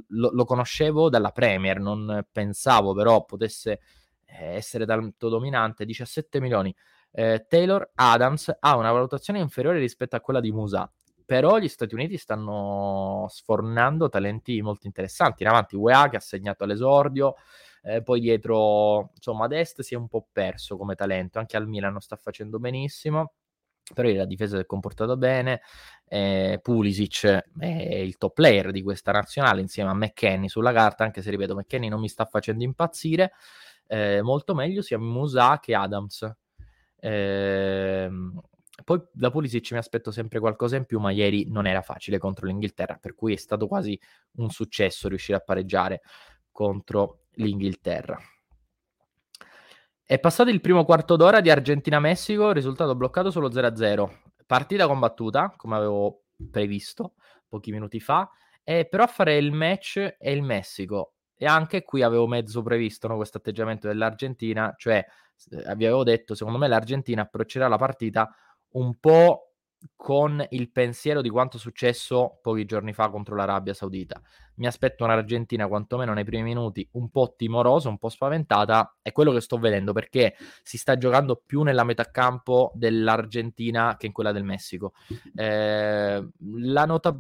lo, lo, conoscevo dalla Premier, non pensavo però potesse eh, essere tanto dominante. 17 milioni. Eh, Taylor Adams ha una valutazione inferiore rispetto a quella di Musa, però gli Stati Uniti stanno sfornando talenti molto interessanti. In avanti, UEA che ha segnato all'esordio, eh, poi dietro, insomma, ad est si è un po' perso come talento, anche al Milano sta facendo benissimo, però la difesa si è comportata bene, eh, Pulisic è il top player di questa nazionale insieme a McKenny sulla carta, anche se ripeto, McKenny non mi sta facendo impazzire, eh, molto meglio sia Musa che Adams. Eh, poi da Pulisic mi aspetto sempre qualcosa in più, ma ieri non era facile contro l'Inghilterra, per cui è stato quasi un successo riuscire a pareggiare contro l'Inghilterra. È passato il primo quarto d'ora di Argentina-Messico, risultato bloccato solo 0-0. Partita combattuta, come avevo previsto pochi minuti fa, e però a fare il match è il Messico. E anche qui avevo mezzo previsto no, questo atteggiamento dell'Argentina, cioè eh, vi avevo detto, secondo me l'Argentina approccerà la partita un po' con il pensiero di quanto successo pochi giorni fa contro l'Arabia Saudita. Mi aspetto un'Argentina quantomeno nei primi minuti un po' timorosa, un po' spaventata, è quello che sto vedendo perché si sta giocando più nella metà campo dell'Argentina che in quella del Messico. Eh, la nota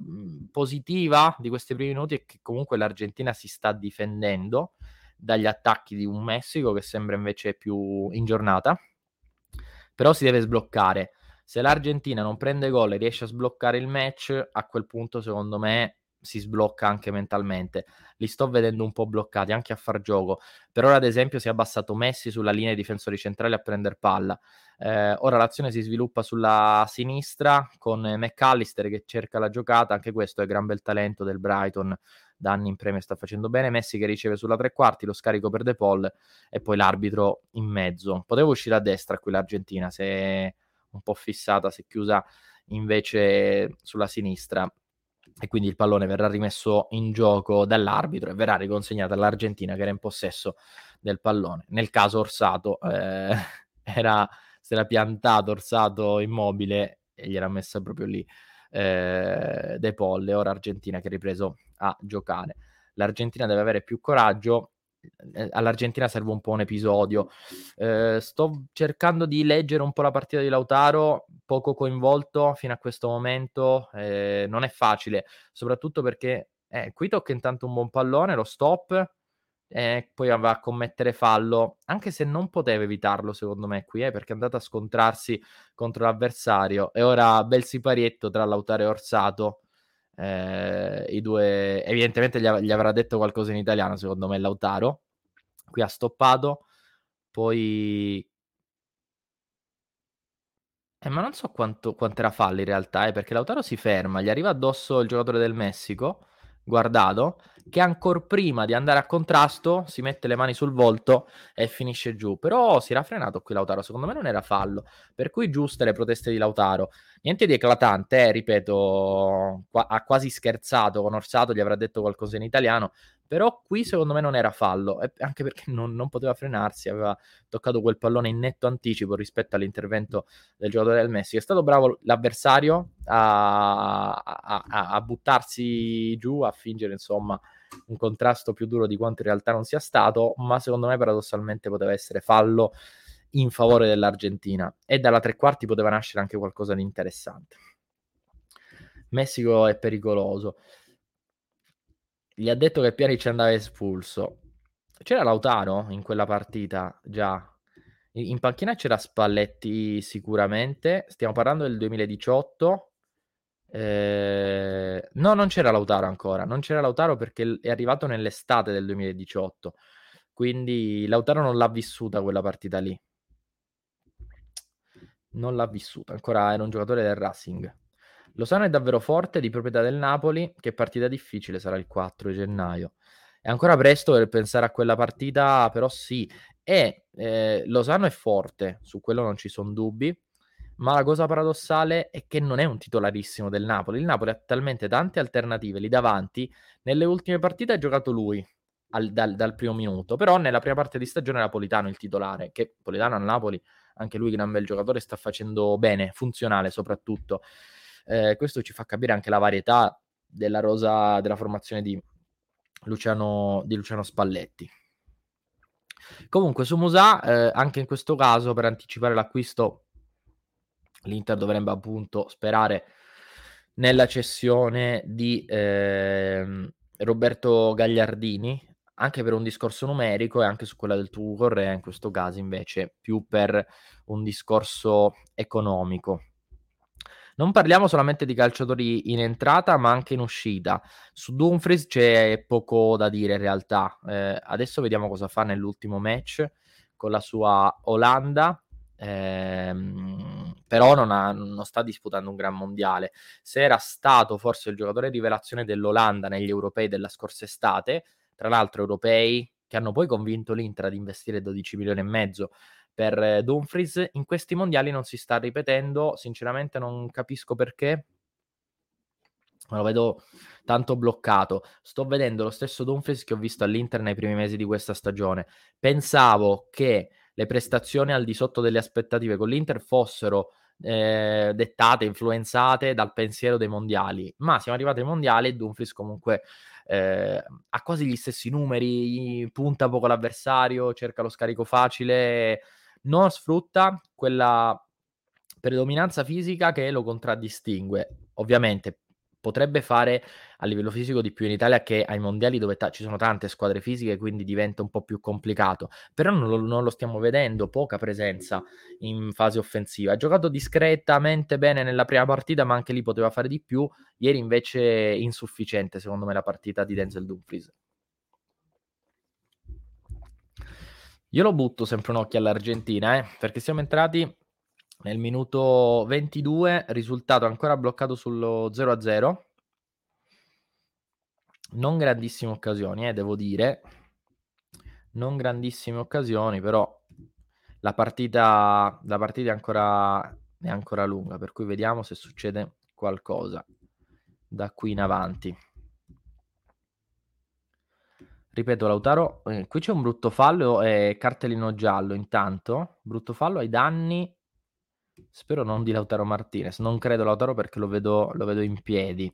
positiva di questi primi minuti è che comunque l'Argentina si sta difendendo dagli attacchi di un Messico che sembra invece più in giornata, però si deve sbloccare se l'Argentina non prende gol e riesce a sbloccare il match, a quel punto secondo me si sblocca anche mentalmente. Li sto vedendo un po' bloccati anche a far gioco. Per ora, ad esempio, si è abbassato Messi sulla linea dei difensori centrali a prendere palla. Eh, ora l'azione si sviluppa sulla sinistra con McAllister che cerca la giocata. Anche questo è gran bel talento del Brighton. Da anni in premio sta facendo bene. Messi che riceve sulla tre quarti, lo scarico per De Paul e poi l'arbitro in mezzo. Potevo uscire a destra qui l'Argentina se un po' fissata, si è chiusa invece sulla sinistra e quindi il pallone verrà rimesso in gioco dall'arbitro e verrà riconsegnato all'Argentina che era in possesso del pallone. Nel caso Orsato eh, era, si era piantato Orsato immobile e gli era messa proprio lì eh, De Polle, ora Argentina che ha ripreso a giocare. L'Argentina deve avere più coraggio all'Argentina serve un po' un episodio. Eh, sto cercando di leggere un po' la partita di Lautaro, poco coinvolto fino a questo momento. Eh, non è facile, soprattutto perché eh, qui tocca intanto un buon pallone, lo stop, e poi va a commettere fallo, anche se non poteva evitarlo secondo me qui, eh, perché è andato a scontrarsi contro l'avversario. E ora bel siparietto tra Lautaro e Orsato eh, i due, evidentemente gli, av- gli, avrà detto qualcosa in italiano, secondo me, Lautaro. Qui ha stoppato, poi Eh, ma non so quanto, quanto era fallo in realtà, eh, perché Lautaro si ferma, gli arriva addosso il giocatore del Messico, guardato, che ancora prima di andare a contrasto si mette le mani sul volto e finisce giù. Però si era frenato qui Lautaro, secondo me non era fallo. Per cui giuste le proteste di Lautaro. Niente di eclatante, eh, ripeto, qua- ha quasi scherzato con Orsato, gli avrà detto qualcosa in italiano, però qui secondo me non era fallo, anche perché non, non, poteva frenarsi, aveva toccato quel pallone in netto anticipo rispetto all'intervento del giocatore del Messi. È stato bravo l'avversario a, a, a, a buttarsi giù, a fingere insomma un contrasto più duro di quanto in realtà non sia stato, ma secondo me paradossalmente poteva essere fallo in favore dell'Argentina e dalla tre quarti poteva nascere anche qualcosa di interessante. Messico è pericoloso gli ha detto che Pianic andava espulso. C'era Lautaro in quella partita già. In panchina c'era Spalletti sicuramente. Stiamo parlando del 2018. Eh... No, non c'era Lautaro ancora. Non c'era Lautaro perché è arrivato nell'estate del 2018. Quindi Lautaro non l'ha vissuta quella partita lì. Non l'ha vissuta. Ancora era un giocatore del Racing. Lozano è davvero forte, di proprietà del Napoli. Che partita difficile sarà il 4 gennaio. È ancora presto per pensare a quella partita, però sì. E eh, Lozano è forte, su quello non ci sono dubbi. Ma la cosa paradossale è che non è un titolarissimo del Napoli. Il Napoli ha talmente tante alternative lì davanti. Nelle ultime partite ha giocato lui al, dal, dal, primo minuto. Però nella prima parte di stagione era Politano il titolare. Che Politano al Napoli, anche lui, gran bel giocatore, sta facendo bene, funzionale soprattutto. Eh, questo ci fa capire anche la varietà della rosa della formazione di Luciano, di Luciano Spalletti. Comunque su Musa, eh, anche in questo caso, per anticipare l'acquisto, l'Inter dovrebbe appunto sperare nella cessione di eh, Roberto Gagliardini, anche per un discorso numerico e anche su quella del tuo Correa, in questo caso invece più per un discorso economico. Non parliamo solamente di calciatori in entrata, ma anche in uscita. Su Dumfries c'è poco da dire in realtà. Eh, adesso vediamo cosa fa nell'ultimo match con la sua Olanda. Ehm, però non, ha, non, sta disputando un gran mondiale. Se era stato forse il giocatore rivelazione dell'Olanda negli europei della scorsa estate, tra l'altro europei che hanno poi convinto l'Inter ad investire 12 milioni e mezzo per eh, Dumfries. In questi mondiali non si sta ripetendo, sinceramente non capisco perché. lo vedo tanto bloccato. Sto vedendo lo stesso Dumfries che ho visto all'Inter nei primi mesi di questa stagione. Pensavo che le prestazioni al di sotto delle aspettative con l'Inter fossero eh, dettate, influenzate dal pensiero dei mondiali, ma siamo arrivati ai mondiali e Dumfries comunque eh, ha quasi gli stessi numeri, punta poco l'avversario, cerca lo scarico facile, non sfrutta quella predominanza fisica che lo contraddistingue. Ovviamente potrebbe fare a livello fisico di più in Italia che ai mondiali dove ta- ci sono tante squadre fisiche, quindi diventa un po' più complicato. Però non lo, non lo, stiamo vedendo, poca presenza in fase offensiva. Ha giocato discretamente bene nella prima partita, ma anche lì poteva fare di più. Ieri invece insufficiente, secondo me, la partita di Denzel Dumfries. Io lo butto sempre un occhio all'Argentina, eh, perché siamo entrati nel minuto 22, risultato ancora bloccato sullo 0-0. Non grandissime occasioni, eh, devo dire. Non grandissime occasioni, però la partita, la partita è, ancora, è ancora lunga, per cui vediamo se succede qualcosa da qui in avanti. Ripeto, Lautaro, eh, qui c'è un brutto fallo e cartellino giallo intanto. Brutto fallo ai danni, spero non di Lautaro Martinez. Non credo Lautaro perché lo vedo, lo vedo in piedi.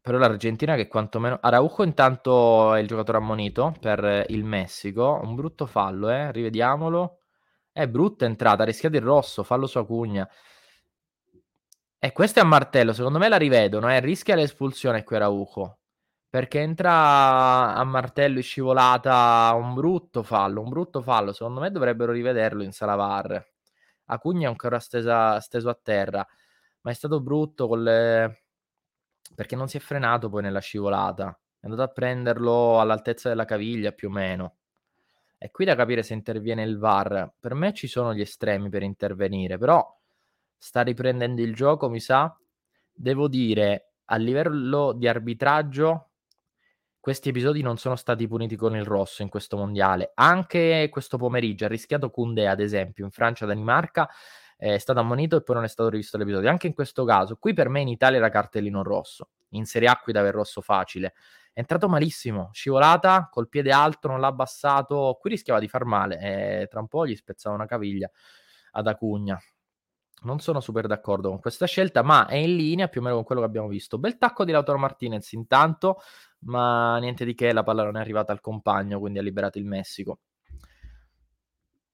Però l'Argentina che quantomeno... Araujo intanto è il giocatore ammonito per il Messico. Un brutto fallo, eh? Rivediamolo. È brutta entrata, ha rischiato il rosso, fallo su Acugna. E questo è a martello, secondo me la rivedono, eh? Rischia l'espulsione qui Araujo perché entra a martello e scivolata un brutto fallo, un brutto fallo. Secondo me dovrebbero rivederlo in sala VAR. Acugna è ancora stesa, steso a terra, ma è stato brutto le... perché non si è frenato poi nella scivolata. È andato a prenderlo all'altezza della caviglia più o meno. È qui da capire se interviene il VAR. Per me ci sono gli estremi per intervenire, però sta riprendendo il gioco, mi sa. Devo dire, a livello di arbitraggio, questi episodi non sono stati puniti con il rosso in questo mondiale. Anche questo pomeriggio ha rischiato Kunde, ad esempio, in Francia-Danimarca, è stato ammonito e poi non è stato rivisto l'episodio. Anche in questo caso, qui per me in Italia era cartellino rosso. In Serie A qui dava il rosso facile. È entrato malissimo, scivolata, col piede alto, non l'ha abbassato. Qui rischiava di far male. E tra un po' gli spezzava una caviglia ad Acugna. Non sono super d'accordo con questa scelta, ma è in linea più o meno con quello che abbiamo visto. Bel tacco di Lautaro Martinez intanto, ma niente di che, la palla non è arrivata al compagno, quindi ha liberato il Messico.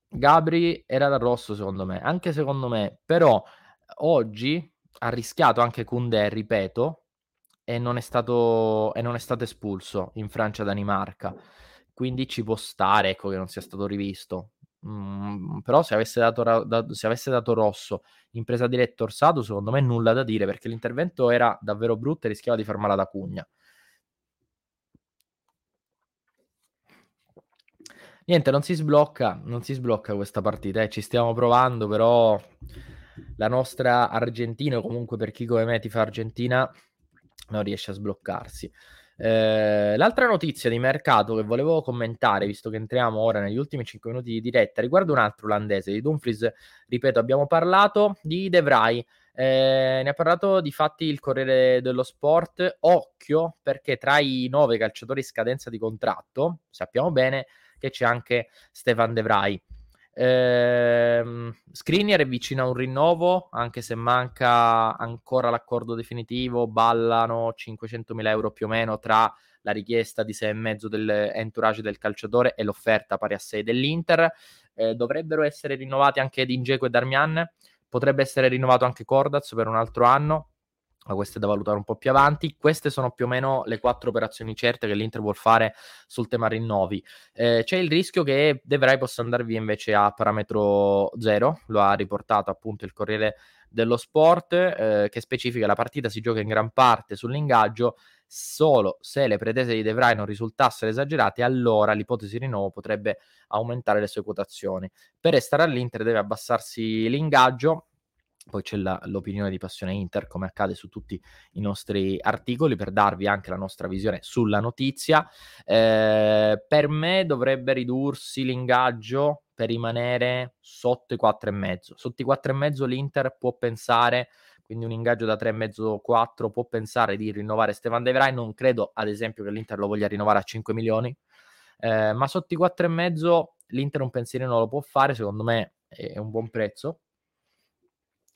Gabri era da rosso secondo me, anche secondo me, però oggi ha rischiato anche Kunde, ripeto, e non è stato, non è stato espulso in Francia-Danimarca. Quindi ci può stare ecco, che non sia stato rivisto. Mm, però se avesse, dato, da, se avesse dato rosso in presa diretta Orsato, secondo me nulla da dire perché l'intervento era davvero brutto e rischiava di far male ad Acugna. Niente, non si sblocca, non si sblocca questa partita, eh. ci stiamo provando, però la nostra Argentina, comunque per chi come me ti fa Argentina, non riesce a sbloccarsi. Eh, l'altra notizia di mercato che volevo commentare, visto che entriamo ora negli ultimi 5 minuti di diretta, riguarda un altro olandese di Dumfries. Ripeto, abbiamo parlato di De Vrij. Eh, ne ha parlato di fatti il Corriere dello Sport. Occhio perché tra i nove calciatori in scadenza di contratto, sappiamo bene che c'è anche Stefan De Vrij. Ehm, Skriniar è vicino a un rinnovo, anche se manca ancora l'accordo definitivo, ballano 500.000 euro più o meno tra la richiesta di 6,5 dell'entourage del calciatore e l'offerta pari a 6 dell'Inter. Eh, dovrebbero essere rinnovati anche Dingeco e Darmian, potrebbe essere rinnovato anche Cordaz per un altro anno ma questo è da valutare un po' più avanti. Queste sono più o meno le quattro operazioni certe che l'Inter vuol fare sul tema rinnovi. Eh, c'è il rischio che De Vrij possa andare via invece a parametro zero, lo ha riportato appunto il Corriere dello Sport, eh, che specifica la partita si gioca in gran parte sull'ingaggio, solo se le pretese di De Vrij non risultassero esagerate, allora l'ipotesi rinnovo potrebbe aumentare le sue quotazioni. Per restare all'Inter deve abbassarsi l'ingaggio, poi c'è la, l'opinione di Passione Inter, come accade su tutti i nostri articoli, per darvi anche la nostra visione sulla notizia. Eh, per me dovrebbe ridursi l'ingaggio per rimanere sotto i 4,5. Sotto i 4,5 l'Inter può pensare, quindi un ingaggio da 3,5-4, può pensare di rinnovare Stefan De Vrij. Non credo, ad esempio, che l'Inter lo voglia rinnovare a 5 milioni, eh, ma sotto i 4,5 l'Inter un pensiero non lo può fare, secondo me è un buon prezzo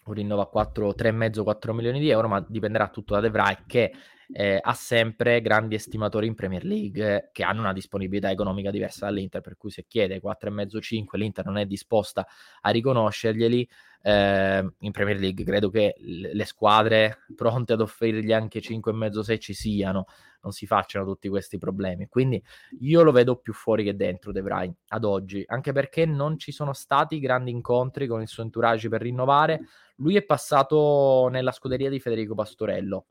un rinnovo a 4, 3,5-4 milioni di euro, ma dipenderà tutto da De Vrij che eh, ha sempre grandi estimatori in Premier League eh, che hanno una disponibilità economica diversa dall'Inter, per cui se chiede 4,5-5 l'Inter non è disposta a riconoscerglieli. Eh, in Premier League credo che le squadre pronte ad offrirgli anche 5,5-6 ci siano, non si facciano tutti questi problemi. Quindi io lo vedo più fuori che dentro De Vrij ad oggi, anche perché non ci sono stati grandi incontri con il suo entourage per rinnovare. Lui è passato nella scuderia di Federico Pastorello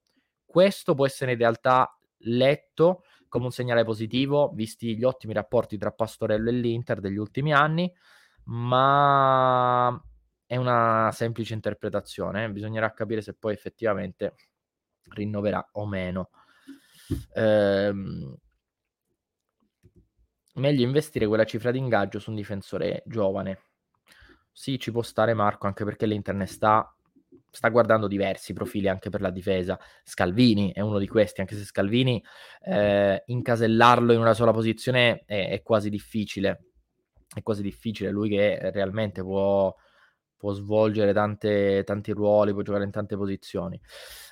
questo può essere in realtà letto come un segnale positivo, visti gli ottimi rapporti tra Pastorello e l'Inter degli ultimi anni, ma è una semplice interpretazione, eh? bisognerà capire se poi effettivamente rinnoverà o meno. Ehm, meglio investire quella cifra di ingaggio su un difensore giovane. Sì, ci può stare Marco, anche perché l'Inter sta sta guardando diversi profili anche per la difesa. Scalvini è uno di questi, anche se Scalvini eh, incasellarlo in una sola posizione è, è, quasi difficile. È quasi difficile. Lui che realmente può, può svolgere tante, tanti ruoli, può giocare in tante posizioni.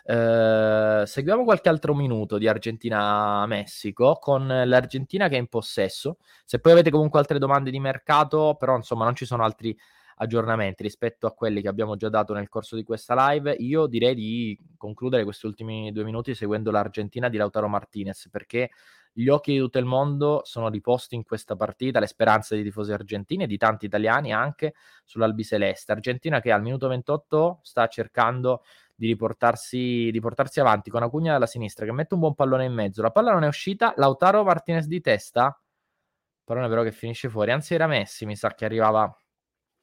Eh, seguiamo qualche altro minuto di Argentina-Messico con l'Argentina che è in possesso. Se poi avete comunque altre domande di mercato, però insomma non ci sono altri aggiornamenti rispetto a quelli che abbiamo già dato nel corso di questa live, io direi di concludere questi ultimi due minuti seguendo l'Argentina di Lautaro Martinez, perché gli occhi di tutto il mondo sono riposti in questa partita, le speranze dei tifosi argentini e di tanti italiani anche sull'Albiceleste. Argentina che al minuto 28 sta cercando di riportarsi, di portarsi avanti con Acugna dalla sinistra che mette un buon pallone in mezzo. La palla non è uscita, Lautaro Martinez di testa pallone però che finisce fuori, anzi era Messi, mi sa che arrivava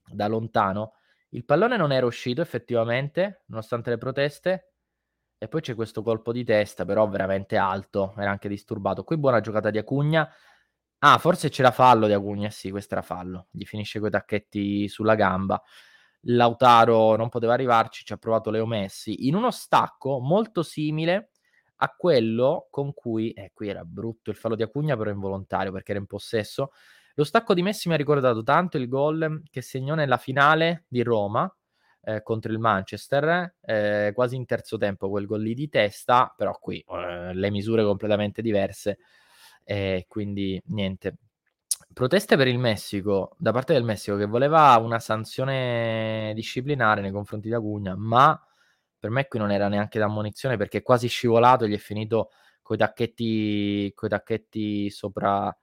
da lontano. Il pallone non era uscito effettivamente, nonostante le proteste. E poi c'è questo colpo di testa, però veramente alto, era anche disturbato. Qui buona giocata di Acugna. Ah, forse c'era fallo di Acugna, sì, questo era fallo. Gli finisce coi tacchetti sulla gamba. Lautaro non poteva arrivarci, ci ha provato Leo Messi in uno stacco molto simile a quello con cui, eh, qui era brutto il fallo di Acugna, però involontario perché era in possesso. Lo stacco di Messi mi ha ricordato tanto il gol che segnò nella finale di Roma eh, contro il Manchester, eh, quasi in terzo tempo quel gol lì di testa, però qui eh, le misure completamente diverse, quindi niente. Proteste per il Messico, da parte del Messico che voleva una sanzione disciplinare nei confronti di Acugna, ma per me qui non era neanche da ammonizione perché è quasi scivolato, gli è finito coi tacchetti, coi tacchetti sopra,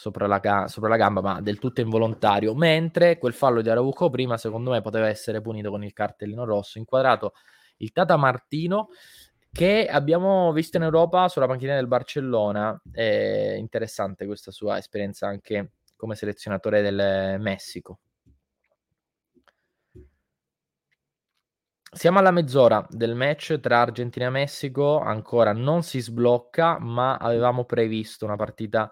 sopra la, ga- sopra la, gamba, ma del tutto involontario. Mentre quel fallo di Arauco prima, secondo me, poteva essere punito con il cartellino rosso, inquadrato il Tata Martino che abbiamo visto in Europa sulla panchina del Barcellona. È interessante questa sua esperienza anche come selezionatore del Messico. Siamo alla mezz'ora del match tra Argentina e Messico, ancora non si sblocca, ma avevamo previsto una partita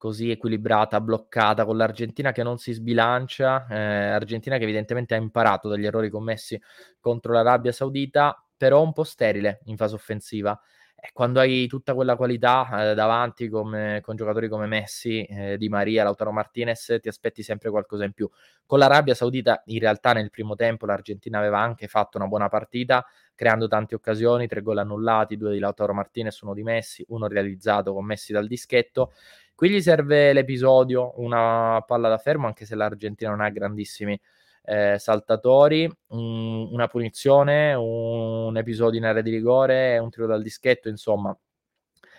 così equilibrata, bloccata, con l'Argentina che non si sbilancia, eh, Argentina che evidentemente ha imparato dagli errori commessi contro l'Arabia Saudita, però un po' sterile in fase offensiva. E quando hai tutta quella qualità eh, davanti come, con giocatori come Messi, eh, Di Maria, Lautaro Martinez, ti aspetti sempre qualcosa in più. Con l'Arabia Saudita, in realtà, nel primo tempo l'Argentina aveva anche fatto una buona partita, creando tante occasioni, tre gol annullati, due di Lautaro Martinez, uno di Messi, uno realizzato con Messi dal dischetto. Qui gli serve l'episodio, una palla da fermo, anche se l'Argentina non ha grandissimi eh, saltatori, un, una punizione, un, episodio in area di rigore, un tiro dal dischetto, insomma.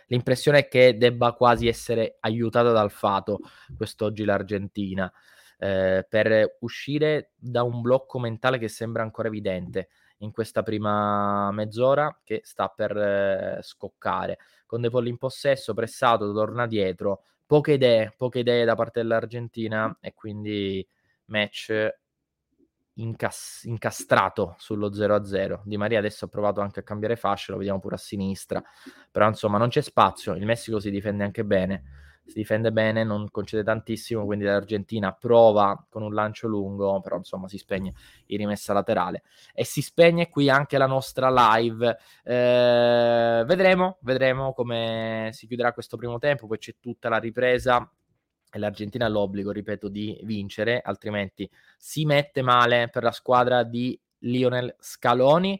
L'impressione è che debba quasi essere aiutata dal fato quest'oggi l'Argentina eh, per uscire da un blocco mentale che sembra ancora evidente in questa prima mezz'ora che sta per eh, scoccare. Con De Polli in possesso, pressato, torna dietro, poche idee, poche idee da parte dell'Argentina e quindi match incas- incastrato sullo 0-0. Di Maria adesso ha provato anche a cambiare fascia, lo vediamo pure a sinistra, però insomma non c'è spazio, il Messico si difende anche bene, si difende bene, non concede tantissimo, quindi l'Argentina prova con un lancio lungo, però insomma si spegne in rimessa laterale e si spegne qui anche la nostra live. Eh, vedremo, vedremo come si chiuderà questo primo tempo, poi c'è tutta la ripresa e l'Argentina ha l'obbligo, ripeto, di vincere, altrimenti si mette male per la squadra di Lionel Scaloni.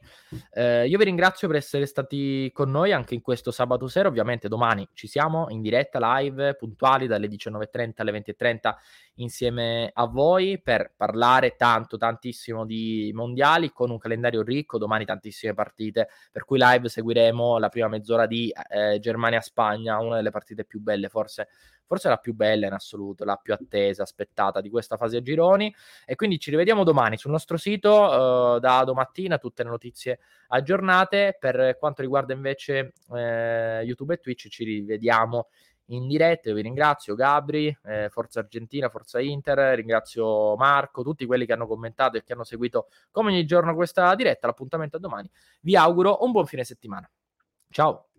Eh, io vi ringrazio per essere stati con noi anche in questo sabato sera. Ovviamente domani ci siamo in diretta live, puntuali dalle 19.30 alle 20.30 insieme a voi per parlare tanto, tantissimo di mondiali con un calendario ricco. Domani tantissime partite, per cui live seguiremo la prima mezz'ora di eh, Germania-Spagna, una delle partite più belle, forse forse la più bella in assoluto, la più attesa, aspettata di questa fase a gironi. E quindi ci rivediamo domani sul nostro sito, eh, da domattina, tutte le notizie aggiornate. Per quanto riguarda invece eh, YouTube e Twitch, ci rivediamo in diretta. Io vi ringrazio Gabri, eh, Forza Argentina, Forza Inter, ringrazio Marco, tutti quelli che hanno commentato e che hanno seguito come ogni giorno questa diretta. L'appuntamento a domani. Vi auguro un buon fine settimana. Ciao.